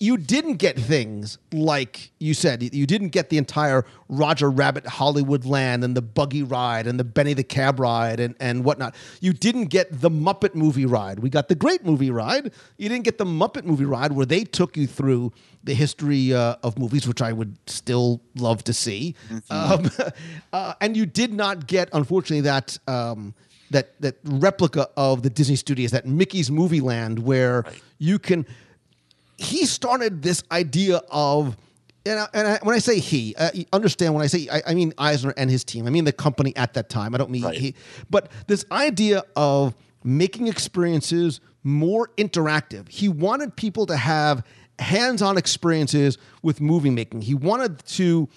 You didn't get things like you said. You didn't get the entire Roger Rabbit Hollywood land and the buggy ride and the Benny the Cab ride and, and whatnot. You didn't get the Muppet movie ride. We got the great movie ride. You didn't get the Muppet movie ride where they took you through the history uh, of movies, which I would still love to see. Um, uh, and you did not get, unfortunately, that. Um, that, that replica of the Disney Studios, that Mickey's Movie Land, where you can he started this idea of and, I, and I, when I say he, uh, understand when I say I, I mean Eisner and his team. I mean the company at that time. I don't mean he, but this idea of making experiences more interactive. He wanted people to have hands-on experiences with movie making. He wanted to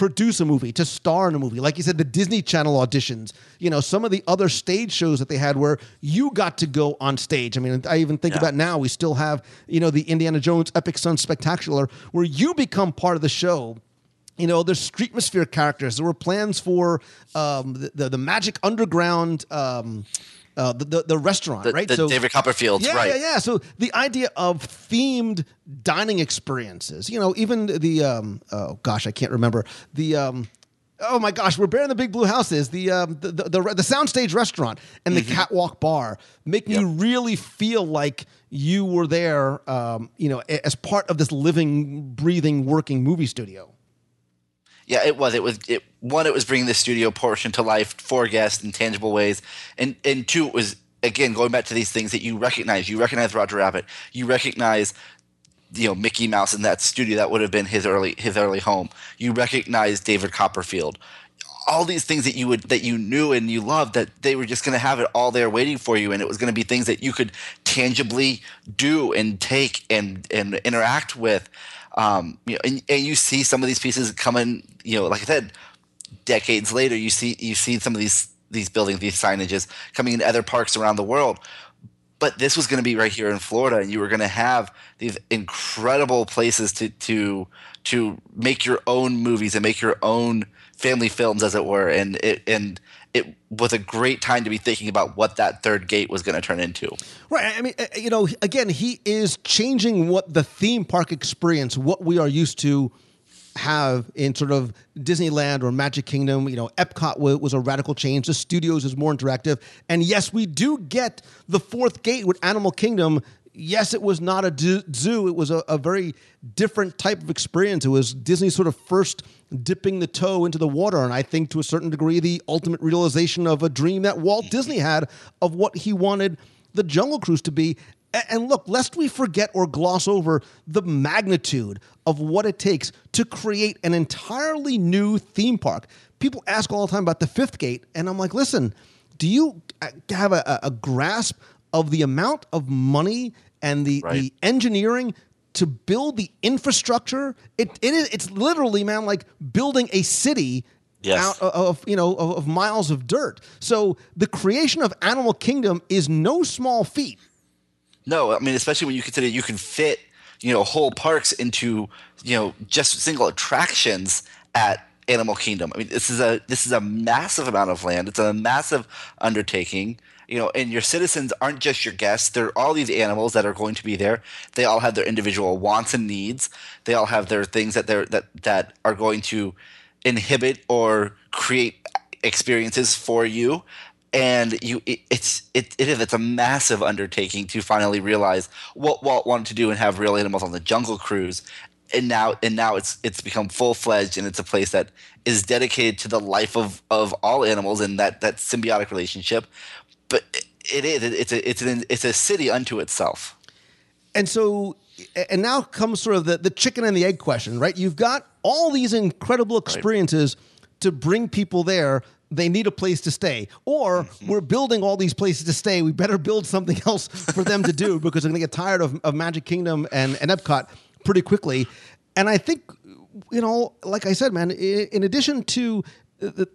produce a movie, to star in a movie. Like you said, the Disney Channel auditions, you know, some of the other stage shows that they had where you got to go on stage. I mean, I even think about now, we still have, you know, the Indiana Jones Epic Stunt Spectacular where you become part of the show. You know, there's Streetmosphere characters. There were plans for um, the, the the Magic Underground, um, uh, the, the the restaurant, The, right? the David Copperfield, Yeah, right? yeah, yeah. So the idea of themed dining experiences, you know, even the um, oh gosh, I can't remember the um, oh my gosh, where Bear in the Big Blue House is the um, the, the the the soundstage restaurant and the catwalk bar, making you really feel like you were there, um, you know, as part of this living, breathing, working movie studio. Yeah, it was. It was. It one. It was bringing the studio portion to life for guests in tangible ways, and and two, it was again going back to these things that you recognize. You recognize Roger Rabbit. You recognize, you know, Mickey Mouse in that studio that would have been his early his early home. You recognize David Copperfield. All these things that you would that you knew and you loved that they were just going to have it all there waiting for you, and it was going to be things that you could tangibly do and take and and interact with. Um, you know, and, and you see some of these pieces coming. You know, like I said, decades later, you see you see some of these these buildings, these signages coming into other parks around the world. But this was going to be right here in Florida, and you were going to have these incredible places to to to make your own movies and make your own family films, as it were. And it and it was a great time to be thinking about what that third gate was going to turn into. Right. I mean, you know, again, he is changing what the theme park experience, what we are used to have in sort of Disneyland or Magic Kingdom. You know, Epcot was a radical change. The studios is more interactive. And yes, we do get the fourth gate with Animal Kingdom yes, it was not a zoo. It was a, a, very different type of experience. It was Disney sort of first dipping the toe into the water. And I think to a certain degree, the ultimate realization of a dream that Walt Disney had of what he wanted the Jungle Cruise to be. And look, lest we forget or gloss over the magnitude of what it takes to create an entirely new theme park. People ask all the time about the fifth gate, and I'm like, listen, do you have a, a grasp of the amount of money and the, right. the engineering to build the infrastructure. It, it is it's literally man like building a city yes. out of you know of, of, miles of dirt. So the creation of Animal Kingdom is no small feat. No, I mean especially when you consider you can fit you know whole parks into you know just single attractions at Animal Kingdom. I mean this is a this is a massive amount of land. It's a massive undertaking you know, and your citizens aren't just your guests. They're all these animals that are going to be there. They all have their individual wants and needs. They all have their things that they're that that are going to inhibit or create experiences for you. And you, it, it's it, it is it's a massive undertaking to finally realize what Walt wanted to do and have real animals on the Jungle Cruise, and now and now it's it's become full fledged and it's a place that is dedicated to the life of of all animals and that that symbiotic relationship but it is it's a it's an it's a city unto itself. And so and now comes sort of the, the chicken and the egg question, right? You've got all these incredible experiences right. to bring people there. They need a place to stay. Or mm-hmm. we're building all these places to stay. We better build something else for them to do because they're going to get tired of, of Magic Kingdom and, and Epcot pretty quickly. And I think, you know, like I said, man, in addition to the,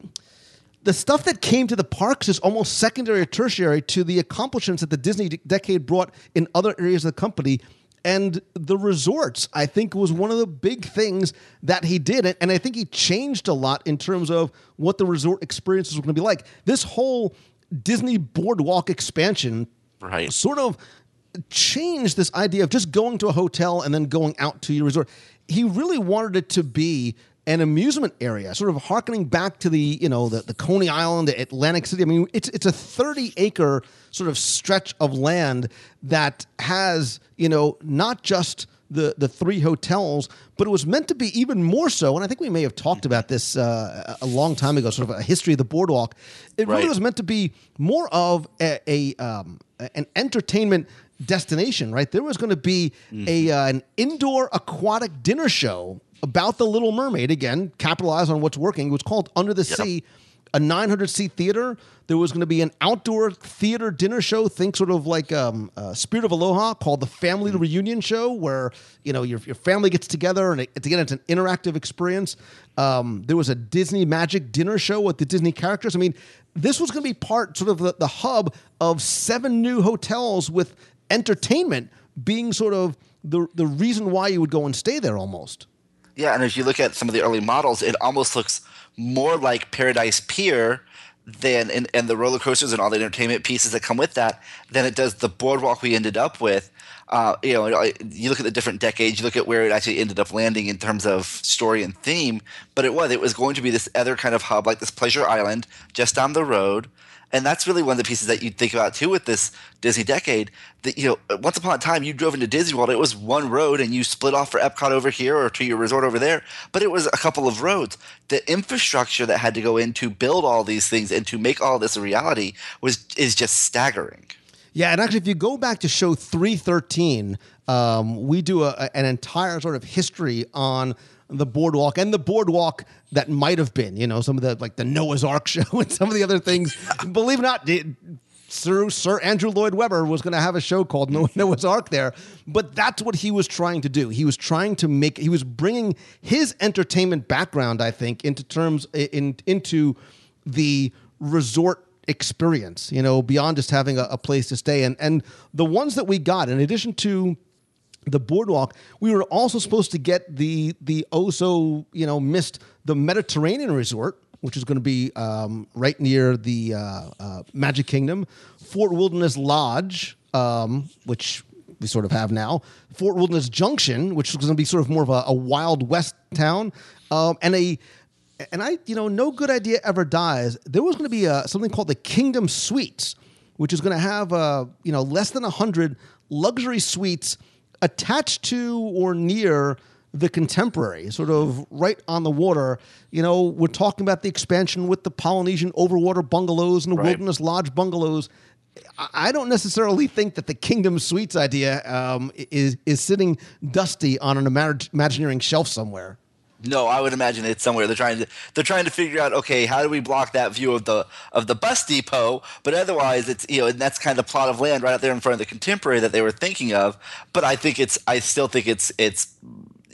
the stuff that came to the parks is almost secondary or tertiary to the accomplishments that the Disney decade brought in other areas of the company. And the resorts, I think, was one of the big things that he did. And I think he changed a lot in terms of what the resort experiences were going to be like. This whole Disney boardwalk expansion right. sort of changed this idea of just going to a hotel and then going out to your resort. He really wanted it to be an amusement area, sort of harkening back to the you know the, the Coney Island, the Atlantic City. I mean, it's it's a thirty acre sort of stretch of land that has you know not just the the three hotels, but it was meant to be even more so. And I think we may have talked about this uh, a long time ago, sort of a history of the boardwalk. It right. really was meant to be more of a, a um, an entertainment destination, right? There was going to be mm-hmm. a uh, an indoor aquatic dinner show about the Little Mermaid. Again, capitalize on what's working. It was called Under the yep. Sea, a 900 seat theater. There was going to be an outdoor theater dinner show. Think sort of like um, uh, Spirit of Aloha, called the Family mm-hmm. Reunion Show, where you know your, your family gets together and it, again it's an interactive experience. Um, there was a Disney Magic dinner show with the Disney characters. I mean, this was going to be part sort of the, the hub of seven new hotels with entertainment being sort of the the reason why you would go and stay there almost. Yeah, and if you look at some of the early models, it almost looks more like Paradise Pier than and, and the roller coasters and all the entertainment pieces that come with that than it does the boardwalk we ended up with. Uh, you know, you look at the different decades, you look at where it actually ended up landing in terms of story and theme, but it was it was going to be this other kind of hub, like this pleasure island just down the road and that's really one of the pieces that you think about too with this Disney decade. That you know, once upon a time, you drove into Disney World, it was one road, and you split off for Epcot over here or to your resort over there. But it was a couple of roads. The infrastructure that had to go in to build all these things and to make all this a reality was is just staggering. Yeah, and actually, if you go back to show three thirteen, um, we do a, an entire sort of history on the boardwalk and the boardwalk that might have been, you know, some of the like the Noah's Ark show and some of the other things. Believe it or not, Sir, Sir Andrew Lloyd Webber was going to have a show called Noah's Ark there, but that's what he was trying to do. He was trying to make, he was bringing his entertainment background, I think, into terms in into the resort experience. You know, beyond just having a, a place to stay, and and the ones that we got, in addition to the boardwalk. We were also supposed to get the the oh so you know missed the Mediterranean resort, which is going to be um, right near the uh, uh, Magic Kingdom, Fort Wilderness Lodge, um, which we sort of have now, Fort Wilderness Junction, which is going to be sort of more of a, a Wild West town, um, and a and I, you know, no good idea ever dies. There was going to be a, something called the Kingdom Suites, which is going to have, uh, you know, less than hundred luxury suites attached to or near the contemporary, sort of right on the water. You know, we're talking about the expansion with the Polynesian overwater bungalows and the Right. Wilderness Lodge bungalows. I- don't necessarily think that the Kingdom Suites idea um, is is sitting dusty on an imag- Imagineering shelf somewhere. No, I would imagine it's somewhere. They're trying to they're trying to figure out okay, how do we block that view of the of the bus depot? But otherwise, it's you know, and that's kind of the plot of land right out there in front of the contemporary that they were thinking of. But I think it's I still think it's it's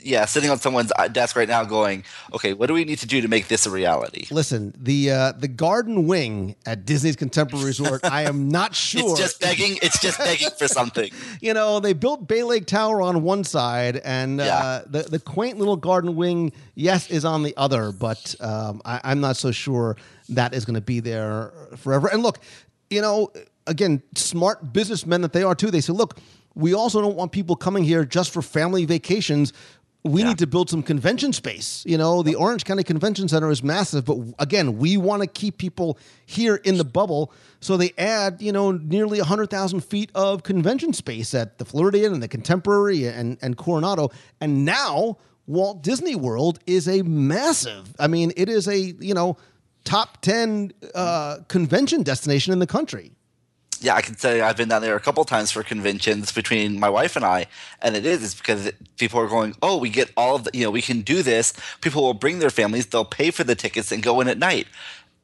yeah, sitting on someone's uh, desk right now, going, okay, what do we need to do to make this a reality? Listen, the uh, the Garden Wing at Disney's Contemporary Resort. I am not sure. It's just begging. It's just begging for something. you know, they built Bay Lake Tower on one side, and uh, the the quaint little Garden Wing, yes, is on the other. But um, I, I'm not so sure that is going to be there forever. And look, you know, again, smart businessmen that they are too. They say, look, we also don't want people coming here just for family vacations. We need to build some convention space. You know, the Orange County Convention Center is massive, but again, we want to keep people here in the bubble. So they add, you know, nearly 100,000 feet of convention space at the Floridian and the Contemporary and, and Coronado. And now Walt Disney World is a massive, I mean, it is a, you know, top 10 uh, convention destination in the country. Yeah, I can say I've been down there a couple times for conventions between my wife and I, and it is it's because people are going, oh, we get all of the, you know, we can do this. People will bring their families, they'll pay for the tickets and go in at night,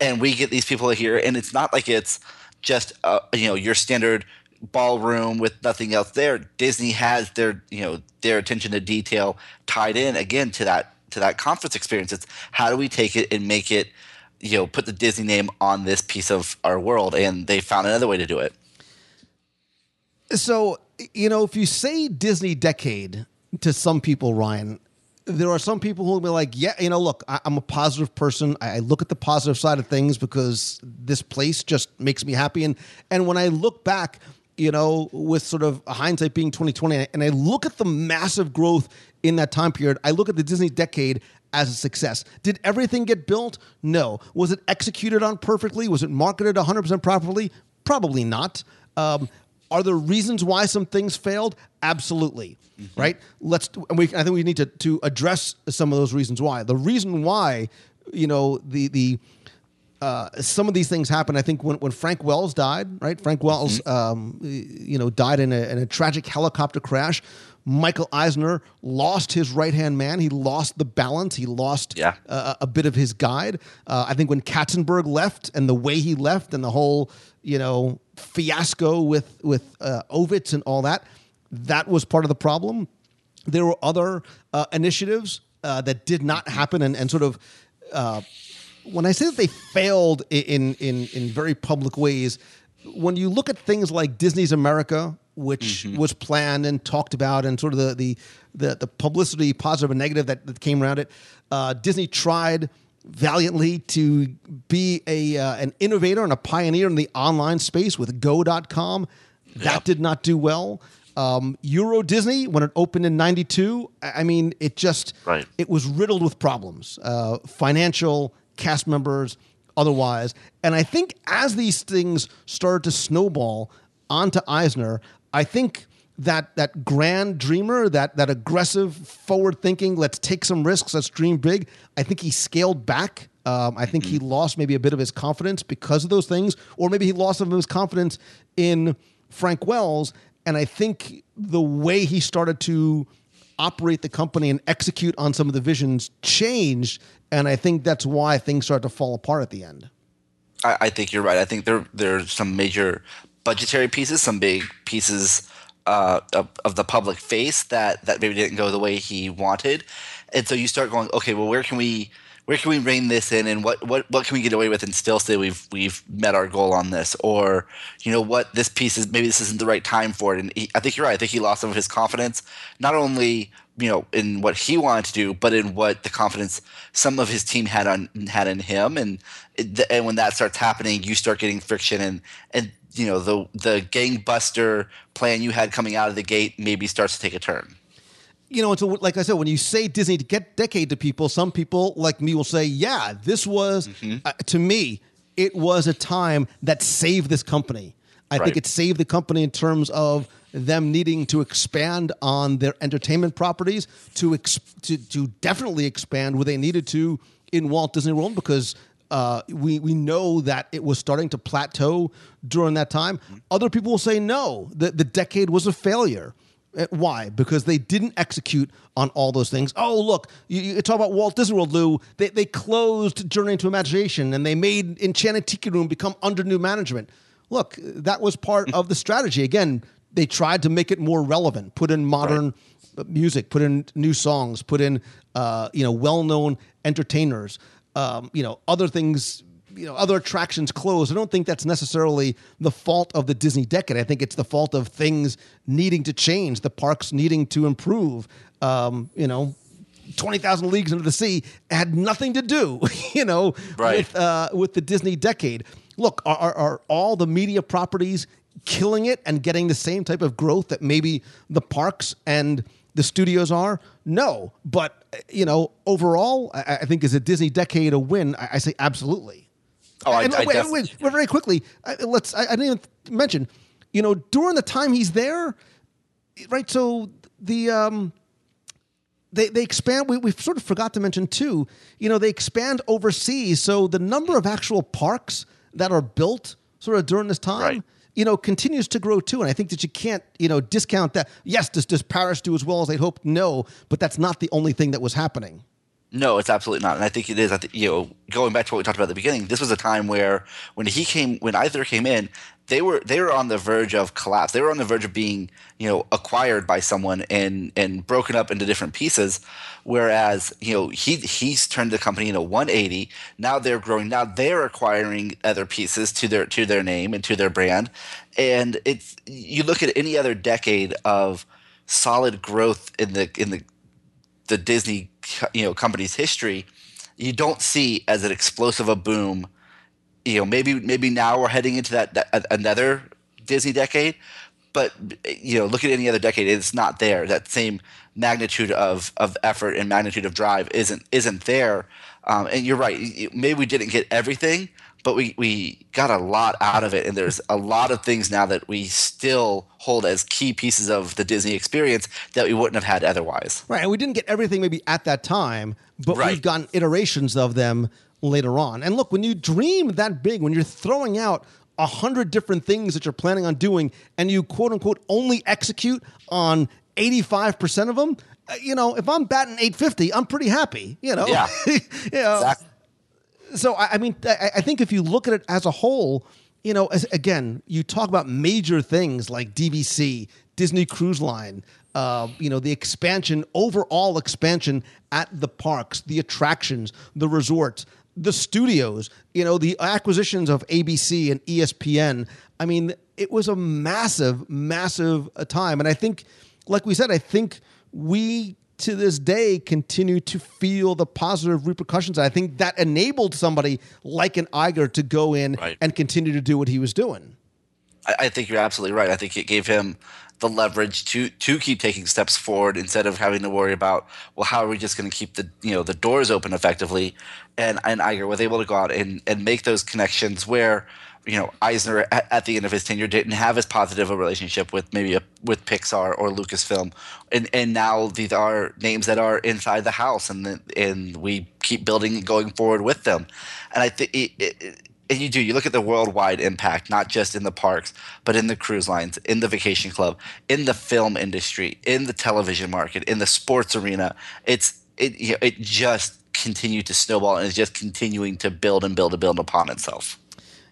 and we get these people here, and it's not like it's just uh, you know your standard ballroom with nothing else there. Disney has their you know their attention to detail tied in again to that to that conference experience. It's how do we take it and make it you know put the Disney name on this piece of our world, and they found another way to do it. So, you know, if you say Disney decade to some people, Ryan, there are some people who will be like, yeah, you know, look, I, I'm a positive person. I, I look at the positive side of things because this place just makes me happy. And and when I look back, you know, with sort of hindsight being 2020, and I look at the massive growth in that time period, I look at the Disney decade as a success. Did everything get built? No. Was it executed on perfectly? Was it marketed 100% properly? Probably not. Um, are there reasons why some things failed? Absolutely. Right? Let's and we I think we need to to address some of those reasons why. The reason why, you know, the the uh, some of these things happen. I think when, when Frank Wells died, right? Frank Wells, um, you know, died in a, in a tragic helicopter crash. Michael Eisner lost his right hand man. He lost the balance. He lost Yeah. uh, a bit of his guide. Uh, I think when Katzenberg left and the way he left and the whole, you know, fiasco with with uh, Ovitz and all that, that was part of the problem. There were other uh, initiatives uh, that did not happen and, and sort of uh, when I say that they failed in in in very public ways, when you look at things like Disney's America, which was planned and talked about, and sort of the the the, the publicity, positive and negative that, that came around it, uh, Disney tried valiantly to be a uh, an innovator and a pioneer in the online space with Go.com. That did not do well. Um, Euro Disney, when it opened in '92, I I mean, it just Right. it was riddled with problems, uh, financial, cast members, otherwise. And I think as these things started to snowball onto Eisner, I think that that grand dreamer, that that aggressive, forward thinking, let's take some risks, let's dream big. I think he scaled back. Um, I think he lost maybe a bit of his confidence because of those things, or maybe he lost some of his confidence in Frank Wells. And I think the way he started to operate the company and execute on some of the visions changed. And I think that's why things started to fall apart at the end. I, I think you're right. I think there there's some major budgetary pieces, some big pieces uh, of, of the public face that that maybe didn't go the way he wanted, and so you start going, okay, well, where can we where can we rein this in and what, what, what can we get away with and still say we've we've met our goal on this? Or you know what this piece is maybe this isn't the right time for it. And he, I think you're right. I think he lost some of his confidence not only you know in what he wanted to do but in what the confidence some of his team had on had in him. And and when that starts happening you start getting friction and and you know the the gangbuster plan you had coming out of the gate maybe starts to take a turn you know, and so like I said, when you say Disney to get decade to people, some people like me will say, "Yeah, this was Mm-hmm. uh, to me, it was a time that saved this company." I Right. think it saved the company in terms of them needing to expand on their entertainment properties to ex- to, to definitely expand where they needed to in Walt Disney World because uh, we we know that it was starting to plateau during that time. Other people will say no, the the decade was a failure. Uh, Why? Because they didn't execute on all those things. Oh, look, you, you talk about Walt Disney World, Lou. They, they closed Journey into Imagination and they made Enchanted Tiki Room become under new management. Look, that was part of the strategy. Again, they tried to make it more relevant, put in modern uh, music, put in new songs, put in uh, you know well-known entertainers, um, you know other things you know other attractions closed. I don't think that's necessarily the fault of the Disney decade. I think it's the fault of things needing to change, the parks needing to improve. Um, you know, twenty thousand leagues under the sea had nothing to do, you know, Right. with uh, with the Disney decade. Look, are, are, are all the media properties killing it and getting the same type of growth that maybe the parks and the studios are? No, but you know, overall, I, I think is a Disney decade a win. I, I say absolutely. Oh, I- And I wait, def- wait, wait, very quickly, let's. I, I didn't even mention, you know, during the time he's there, right? So the um, they they expand. We we sort of forgot to mention too. You know, they expand overseas, so the number of actual parks that are built sort of during this time. Right. You know, continues to grow too, and I think that you can't, you know, discount that. Yes, does does Paris do as well as they hoped? No, but that's not the only thing that was happening. No, it's absolutely not, and I think it is. I think you know, going back to what we talked about at the beginning, this was a time where when he came, when either came in, they were they were on the verge of collapse. They were on the verge of being you know acquired by someone and and broken up into different pieces. Whereas you know he he's turned the company into 180. Now they're growing. Now they're acquiring other pieces to their to their name and to their brand, and it's you look at any other decade of solid growth in the in the the Disney you know company's history, you don't see as an explosive a boom. You know, maybe maybe now we're heading into that, that another Disney decade, but you know, look at any other decade, it's not there. That same magnitude of of effort and magnitude of drive isn't isn't there. Um, and you're right. Maybe we didn't get everything, but we, we got a lot out of it. And there's a lot of things now that we still hold as key pieces of the Disney experience that we wouldn't have had otherwise. Right, and we didn't get everything maybe at that time, but Right. we've gotten iterations of them later on. And look, when you dream that big, when you're throwing out a hundred different things that you're planning on doing, and you quote unquote only execute on 85% of them, uh, you know, if I'm batting 850, I'm pretty happy, you know? Yeah. you know, Exactly. So I, I mean, I, I think if you look at it as a whole, you know, as, again, you talk about major things like DVC, Disney Cruise Line, uh, you know, the expansion, overall expansion at the parks, the attractions, the resorts, the studios, you know, the acquisitions of ABC and ESPN. I mean, it was a massive, massive time, and I think, like we said, I think we to this day continue to feel the positive repercussions. I think that enabled somebody like an Iger to go in Right. and continue to do what he was doing. I, I think you're absolutely right. I think it gave him the leverage to to keep taking steps forward instead of having to worry about well how are we just going to keep the you know the doors open effectively and and Iger was able to go out and and make those connections where you know Eisner at, at the end of his tenure didn't have as positive a relationship with maybe a, with Pixar or Lucasfilm. And and now these are names that are inside the house and the, and we keep building and going forward with them. And I think and you do you look at the worldwide impact not just in the parks but in the cruise lines in the vacation club in the film industry in the television market in the sports arena. It's it you know, it just continued to snowball and is just continuing to build and build and build upon itself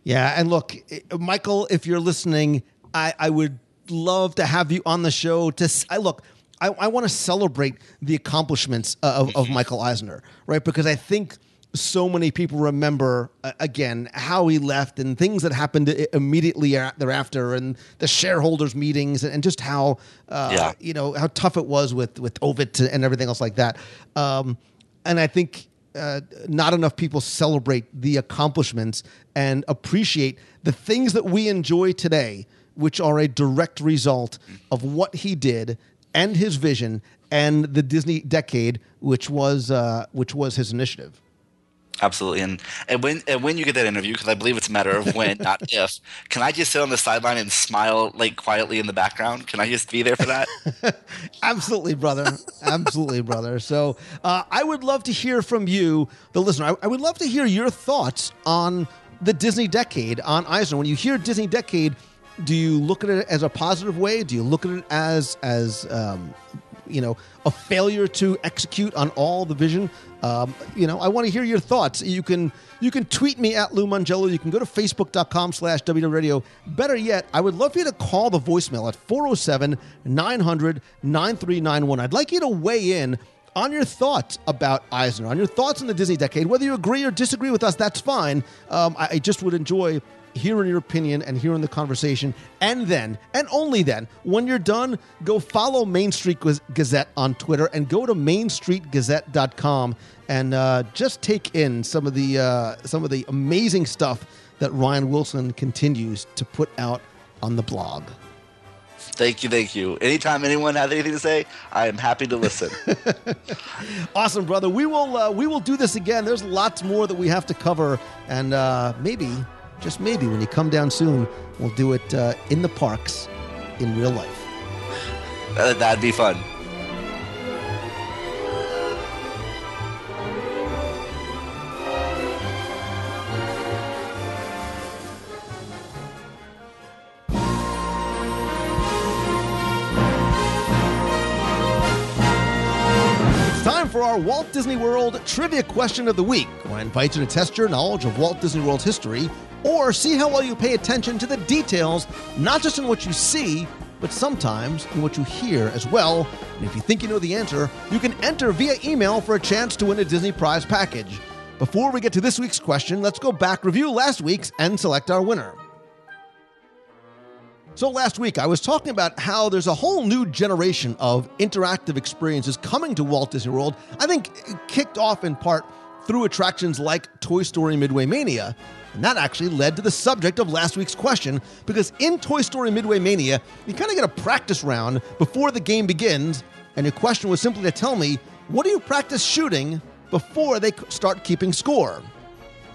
Yeah, and look, Michael, if you're listening, I, I would love to have you on the show. To I look, I, I want to celebrate the accomplishments of, of Michael Eisner, right? Because I think so many people remember uh, again how he left and things that happened immediately thereafter, and the shareholders meetings, and just how uh, Yeah. you know how tough it was with with Ovitz and everything else like that. Um, and I think uh, not enough people celebrate the accomplishments and appreciate the things that we enjoy today, which are a direct result of what he did and his vision and the Disney decade, which was uh, which was his initiative. Absolutely, and and when and when you get that interview, because I believe it's a matter of when, not if. Can I just sit on the sideline and smile like quietly in the background? Can I just be there for that? Absolutely, brother. Absolutely, brother. So uh, I would love to hear from you, the listener. I, I would love to hear your thoughts on the Disney decade on Eisner. When you hear Disney decade, do you look at it as a positive way? Do you look at it as as um, you know a failure to execute on all the vision? Um, you know, I want to hear your thoughts. You can you can tweet me at Lou Mongello. You can go to facebook.com slash WW Better yet, I would love for you to call the voicemail at 407 900 9391. I'd like you to weigh in on your thoughts about Eisner, on your thoughts on the Disney decade. Whether you agree or disagree with us, that's fine. Um, I, I just would enjoy hearing your opinion and hearing the conversation. And then, and only then, when you're done, go follow Main Street Gazette on Twitter and go to mainstreetgazette.com and uh, just take in some of the uh, some of the amazing stuff that Ryan Wilson continues to put out on the blog. thank you, thank you. Anytime anyone has anything to say, I am happy to listen. Awesome, brother. We will uh, we will do this again. There's lots more that we have to cover, and uh, maybe, just maybe, when you come down soon, we'll do it uh, in the parks, in real life. Uh, That'd be fun. It's time for our Walt Disney World Trivia Question of the Week, where I invite you to test your knowledge of Walt Disney World's history or see how well you pay attention to the details, not just in what you see, but sometimes in what you hear as well. And if you think you know the answer, you can enter via email for a chance to win a Disney Prize package. Before we get to this week's question, let's go back, review last week's, and select our winner. So last week I was talking about how there's a whole new generation of interactive experiences coming to Walt Disney World. I think kicked off in part through attractions like Toy Story Midway Mania. And that actually led to the subject of last week's question because in Toy Story Midway Mania, you kind of get a practice round before the game begins, and your question was simply to tell me, what do you practice shooting before they start keeping score?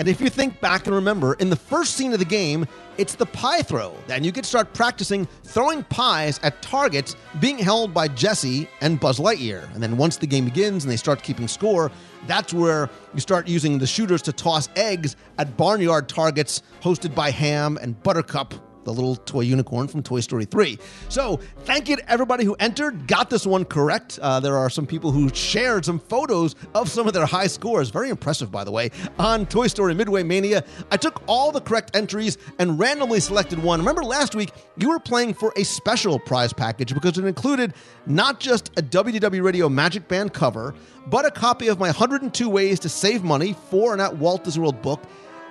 And if you think back and remember, in the first scene of the game, it's the pie throw. And you can start practicing throwing pies at targets being held by Jesse and Buzz Lightyear. And then once the game begins and they start keeping score, that's where you start using the shooters to toss eggs at barnyard targets hosted by Ham and Buttercup, the little toy unicorn from Toy Story 3. So, thank you to everybody who entered, got this one correct. Uh, there are some people who shared some photos of some of their high scores. Very impressive, by the way, on Toy Story Midway Mania. I took all the correct entries and randomly selected one. Remember last week, you were playing for a special prize package because it included not just a WDW Radio Magic Band cover, but a copy of my 102 Ways to Save Money for and at Walt Disney World book,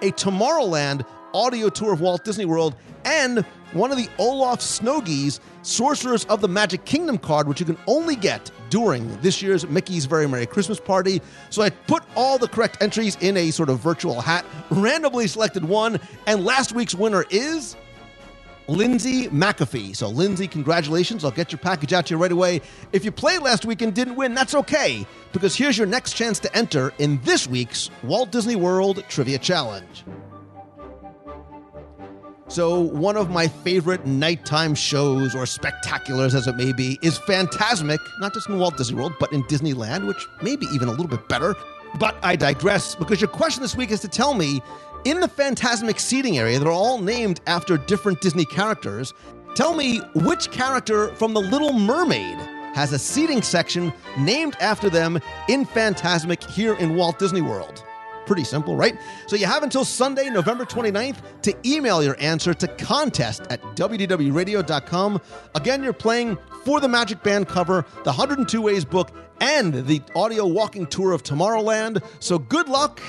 a Tomorrowland audio tour of Walt Disney World, and one of the Olaf Snowgeese Sorcerers of the Magic Kingdom card, which you can only get during this year's Mickey's Very Merry Christmas Party. So I put all the correct entries in a sort of virtual hat, randomly selected one, and last week's winner is. Lindsay McAfee. So, Lindsay, congratulations. I'll get your package out to you right away. If you played last week and didn't win, that's okay, because here's your next chance to enter in this week's Walt Disney World Trivia Challenge. So, one of my favorite nighttime shows or spectaculars, as it may be, is Fantasmic, not just in Walt Disney World, but in Disneyland, which may be even a little bit better. But I digress because your question this week is to tell me in the Fantasmic seating area, they're all named after different Disney characters. Tell me which character from The Little Mermaid has a seating section named after them in Fantasmic here in Walt Disney World. Pretty simple, right? So you have until Sunday, November 29th to email your answer to contest at wdwradio.com. Again, you're playing for the Magic Band cover, the 102 Ways book, and the audio walking tour of Tomorrowland. So good luck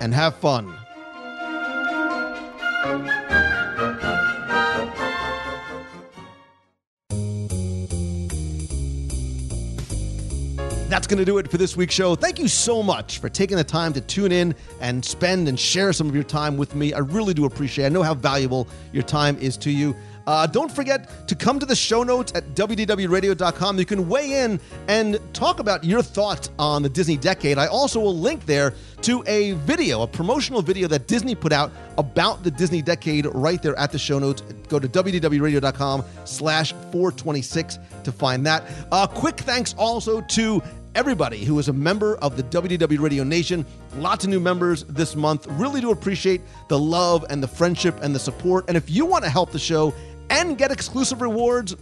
and have fun. That's going to do it for this week's show. Thank you so much for taking the time to tune in and spend and share some of your time with me. I really do appreciate it. I know how valuable your time is to you. Uh, don't forget to come to the show notes at wdwradio.com. You can weigh in and talk about your thoughts on the Disney decade. I also will link there to a video, a promotional video that Disney put out about the Disney decade right there at the show notes. Go to wdwradio.com slash 426 to find that. Uh, quick thanks also to everybody who is a member of the WDW Radio Nation. Lots of new members this month. Really do appreciate the love and the friendship and the support. And if you want to help the show and get exclusive rewards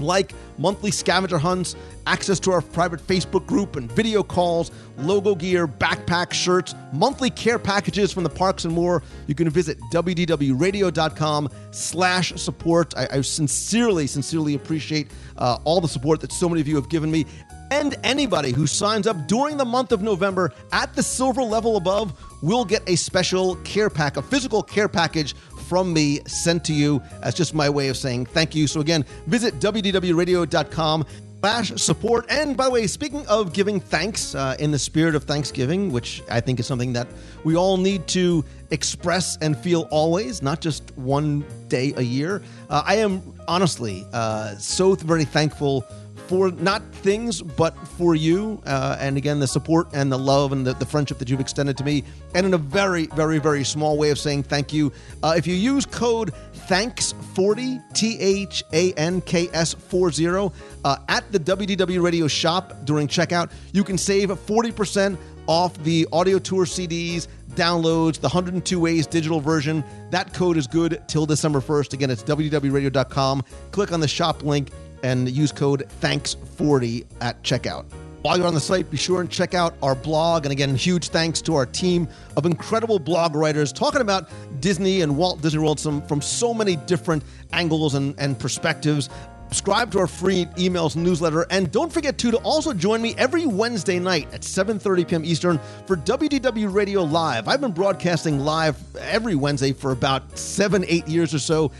like monthly scavenger hunts, access to our private Facebook group and video calls, logo gear, backpack, shirts, monthly care packages from the parks and more, you can visit wdwradio.com slash support. I, I sincerely, sincerely appreciate uh, all the support that so many of you have given me. And anybody who signs up during the month of November at the silver level above will get a special care pack, a physical care package from me sent to you as just my way of saying thank you. So again, visit wdwradio.com slash support. And by the way, speaking of giving thanks uh, in the spirit of Thanksgiving, which I think is something that we all need to express and feel always, not just one day a year, uh, I am honestly uh, so very thankful for not things, but for you. Uh, and again, the support and the love and the, the, friendship that you've extended to me. And in a very, very, very small way of saying thank you, uh, if you use code THANKS40, T H A N K S 40, uh, at the WDW Radio shop during checkout, you can save 40% off the audio tour CDs, downloads, the 102 Ways digital version. That code is good till December 1st. Again, it's wdwradio.com. Click on the shop link and use code THANKS40 at checkout. While you're on the site, be sure and check out our blog. And again, huge thanks to our team of incredible blog writers talking about Disney and Walt Disney World some, from so many different angles and, and perspectives. Subscribe to our free emails newsletter, and don't forget to to also join me every Wednesday night at 7:30 p.m. Eastern for WDW Radio Live. I've been broadcasting live every Wednesday for about seven, eight years or so.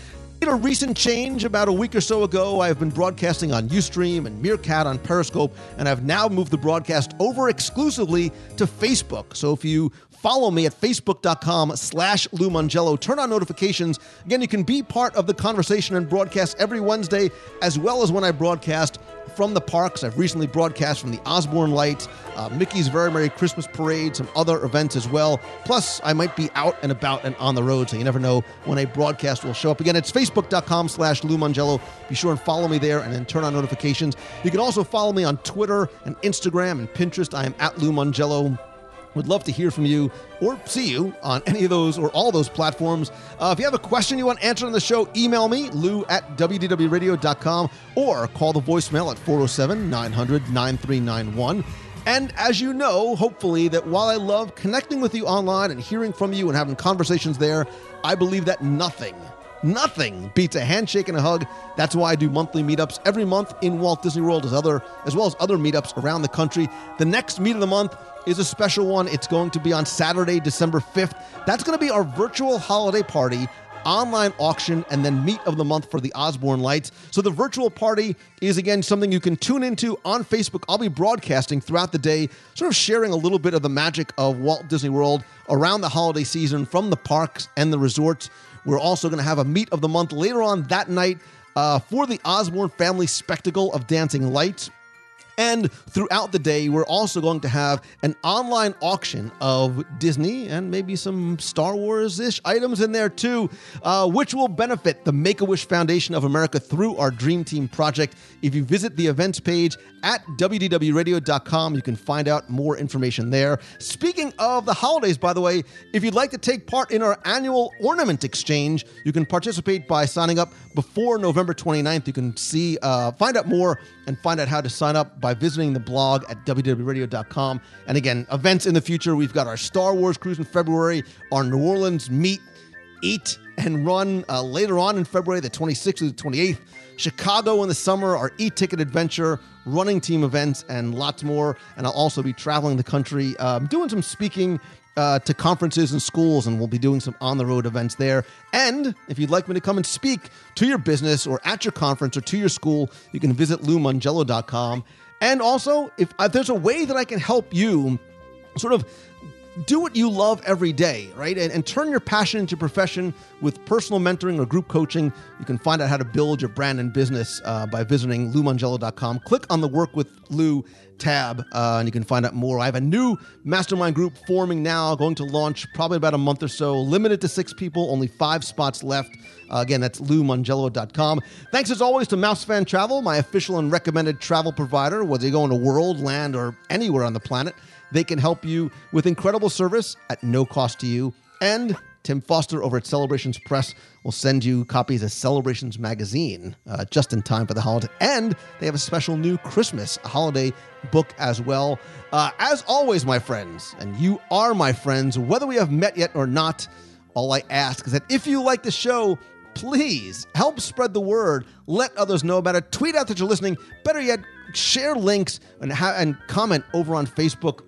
In a recent change about a week or so ago, I've been broadcasting on Ustream and Meerkat on Periscope, and I've now moved the broadcast over exclusively to Facebook. So if you follow me at facebook.com slash Lou Mongello. Turn on notifications. Again, you can be part of the conversation and broadcast every Wednesday, as well as when I broadcast from the parks. I've recently broadcast from the Osborne Light, uh, Mickey's Very Merry Christmas Parade, some other events as well. Plus, I might be out and about and on the road, so you never know when a broadcast will show up. Again, it's facebook.com slash Lou Mongello. Be sure and follow me there and then turn on notifications. You can also follow me on Twitter and Instagram and Pinterest. I am at Lou Mongello. Would love to hear from you or see you on any of those or all those platforms. Uh, if you have a question you want answered on the show, email me, lou at wdwradio.com, or call the voicemail at 407 900 9391. And as you know, hopefully, that while I love connecting with you online and hearing from you and having conversations there, I believe that nothing, nothing beats a handshake and a hug. That's why I do monthly meetups every month in Walt Disney World, as other as well as other meetups around the country. The next meet of the month is a special one. It's going to be on Saturday, December 5th. That's going to be our virtual holiday party online auction and then meet of the month for the Osborne Lights. So the virtual party is again something you can tune into on Facebook. I'll be broadcasting throughout the day, sort of sharing a little bit of the magic of Walt Disney World around the holiday season from the parks and the resorts. We're also going to have a meet of the month later on that night uh, for the Osborne Family Spectacle of Dancing Lights. And throughout the day, we're also going to have an online auction of Disney and maybe some Star Wars ish items in there too, uh, which will benefit the Make a Wish Foundation of America through our Dream Team project. If you visit the events page at wdwradio.com, you can find out more information there. Speaking of the holidays, by the way, if you'd like to take part in our annual ornament exchange, you can participate by signing up before November 29th. You can see, uh, find out more and find out how to sign up by visiting the blog at www.radio.com. And again, events in the future. We've got our Star Wars cruise in February, our New Orleans meet, eat, and run uh, later on in February, the 26th to the 28th. Chicago in the summer, our e ticket adventure, running team events, and lots more. And I'll also be traveling the country, um, doing some speaking uh, to conferences and schools, and we'll be doing some on the road events there. And if you'd like me to come and speak to your business or at your conference or to your school, you can visit loumongello.com. And also, if, if there's a way that I can help you sort of do what you love every day, right? And, and, turn your passion into profession with personal mentoring or group coaching. You can find out how to build your brand and business uh, by visiting loumongello.com. Click on the Work with Lou tab uh, and you can find out more. I have a new mastermind group forming now, going to launch probably about a month or so, limited to six people, only five spots left. Uh, again, that's loumongello.com. Thanks as always to Mouse Fan Travel, my official and recommended travel provider, whether you go into world, land, or anywhere on the planet. They can help you with incredible service at no cost to you. And Tim Foster over at Celebrations Press will send you copies of Celebrations magazine uh, just in time for the holiday. And they have a special new Christmas holiday book as well. Uh, as always, my friends, and you are my friends, whether we have met yet or not, all I ask is that if you like the show, please help spread the word. Let others know about it. Tweet out that you're listening. Better yet, share links and, ha- and comment over on Facebook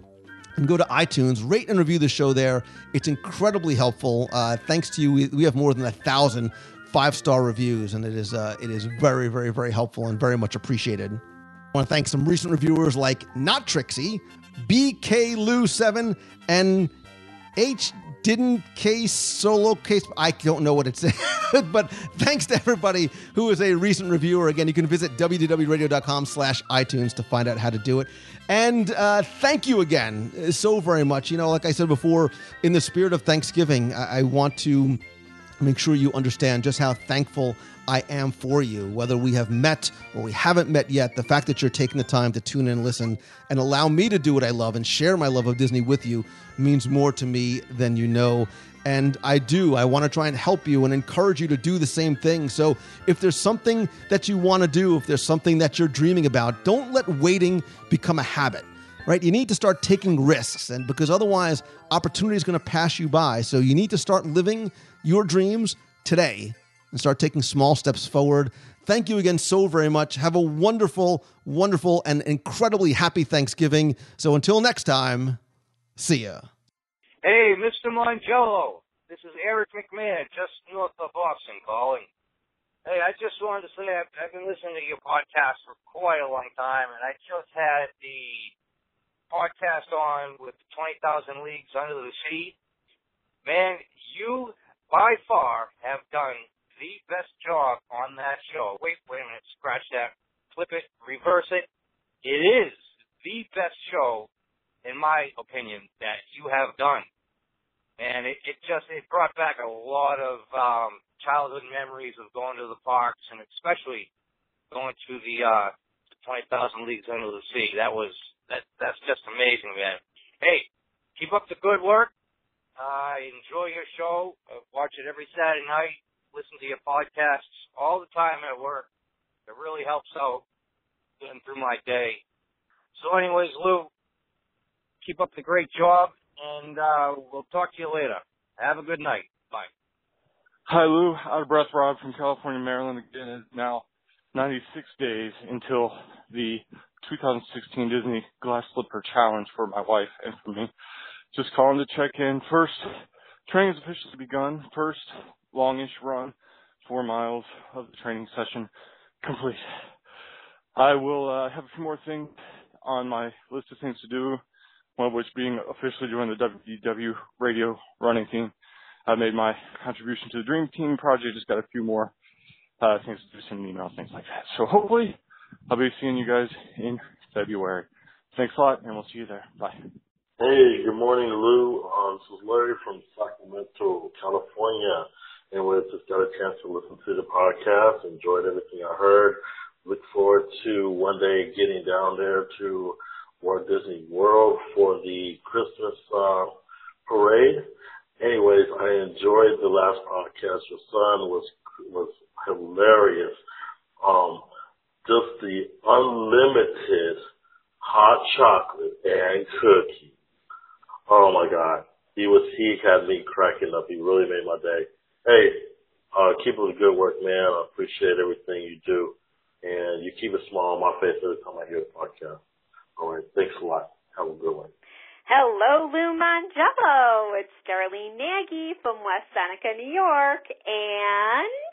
and go to iTunes, rate and review the show there. It's incredibly helpful. Uh, thanks to you, we, we, have more than a thousand five star reviews, and it is uh, it is very, very, very helpful and very much appreciated. I want to thank some recent reviewers like Not Trixie, BK Lou Seven, and H didn't case solo case. I don't know what it said, but thanks to everybody who is a recent reviewer. Again, you can visit wdwradio.com slash iTunes to find out how to do it. And uh, thank you again uh, so very much. You know, like I said before, in the spirit of Thanksgiving, I, I want to make sure you understand just how thankful I am for you. Whether we have met or we haven't met yet, the fact that you're taking the time to tune in and listen and allow me to do what I love and share my love of Disney with you means more to me than you know. And I do. I want to try and help you and encourage you to do the same thing. So if there's something that you want to do, if there's something that you're dreaming about, don't let waiting become a habit right? You need to start taking risks, and because otherwise, opportunity is going to pass you by. So you need to start living your dreams today and start taking small steps forward. Thank you again so very much. Have a wonderful, wonderful, and incredibly happy Thanksgiving. So until next time, see ya. Hey, Mr. Mongello. This is Eric McMahon, just north of Boston, calling. Hey, I just wanted to say I've, I've been listening to your podcast for quite a long time, and I just had the podcast on with 20,000 Leagues Under the Sea. Man, you by far have done the best job on that show. Wait, wait a minute, scratch that, flip it, reverse it. It is the best show, in my opinion, that you have done. And it, it just, it brought back a lot of, um, childhood memories of going to the parks and especially going to the, uh, 20,000 Leagues Under the Sea. That was, that, that's just amazing, man. Hey, keep up the good work. Uh, enjoy your show. I watch it every Saturday night listen to your podcasts all the time at work. It really helps out getting through my day. So anyways, Lou, keep up the great job and uh, we'll talk to you later. Have a good night. Bye. Hi, Lou. Out of breath, Rob from California, Maryland. Again, it's now 96 days until the 2016 Disney Glass Slipper Challenge for my wife and for me. Just calling to check in. First, training has officially begun. First longish run, four miles of the training session complete. I will uh, have a few more things on my list of things to do, one of which being officially join the WDW radio running team. I made my contribution to the Dream Team project, just got a few more uh, things to do, send emails, things like that. So hopefully I'll be seeing you guys in February. Thanks a lot, and we'll see you there. Bye. Hey, good morning, Lou. Um, this is Larry from Sacramento, California and we just got a chance to listen to the podcast, enjoyed everything I heard. Look forward to one day getting down there to Walt Disney World for the Christmas uh, parade. Anyways, I enjoyed the last podcast. Your son was was hilarious. Um, just the unlimited hot chocolate and cookie. Oh my God, he was he had me cracking up. He really made my day. Hey, uh, keep up the good work, man. I appreciate everything you do. And you keep a smile on my face every time I hear the podcast. All right. Thanks a lot. Have a good one. Hello, Lou. It's Darlene Nagy from West Seneca, New York, and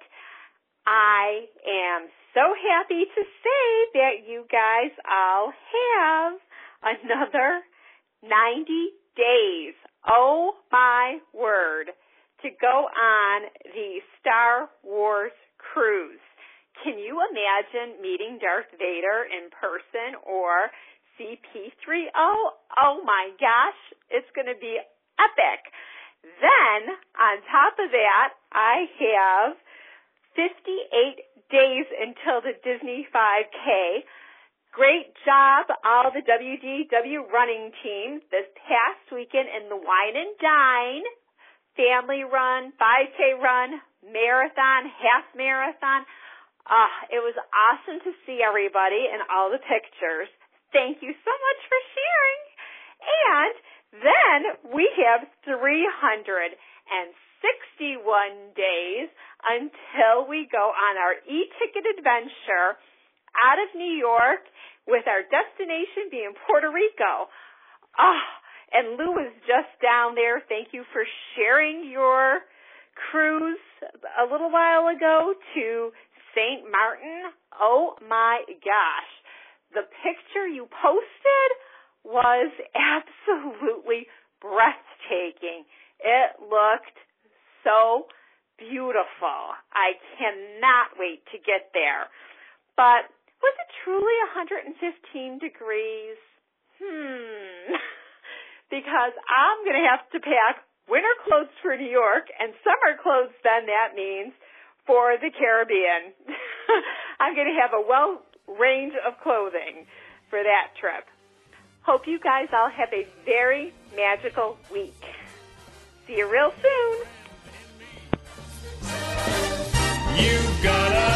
I am so happy to say that you guys all have another 90 days. Oh my word. To go on the Star Wars cruise. Can you imagine meeting Darth Vader in person or CP3. Oh, my gosh, it's going to be epic. Then, on top of that, I have 58 days until the Disney 5K. Great job, all the WDW running team this past weekend in the Wine and Dine family run, 5K run, marathon, half marathon. Uh, it was awesome to see everybody and all the pictures. Thank you so much for sharing. And then we have 361 days until we go on our e-ticket adventure out of New York with our destination being Puerto Rico. Oh, and Lou is just down there. Thank you for sharing your cruise a little while ago to St. Martin. Oh my gosh the picture you posted was absolutely breathtaking. It looked so beautiful. I cannot wait to get there. But was it truly 115 degrees? Hmm. because I'm going to have to pack winter clothes for New York and summer clothes then that means for the Caribbean. I'm going to have a well range of clothing for that trip. Hope you guys all have a very magical week. See you real soon. You gotta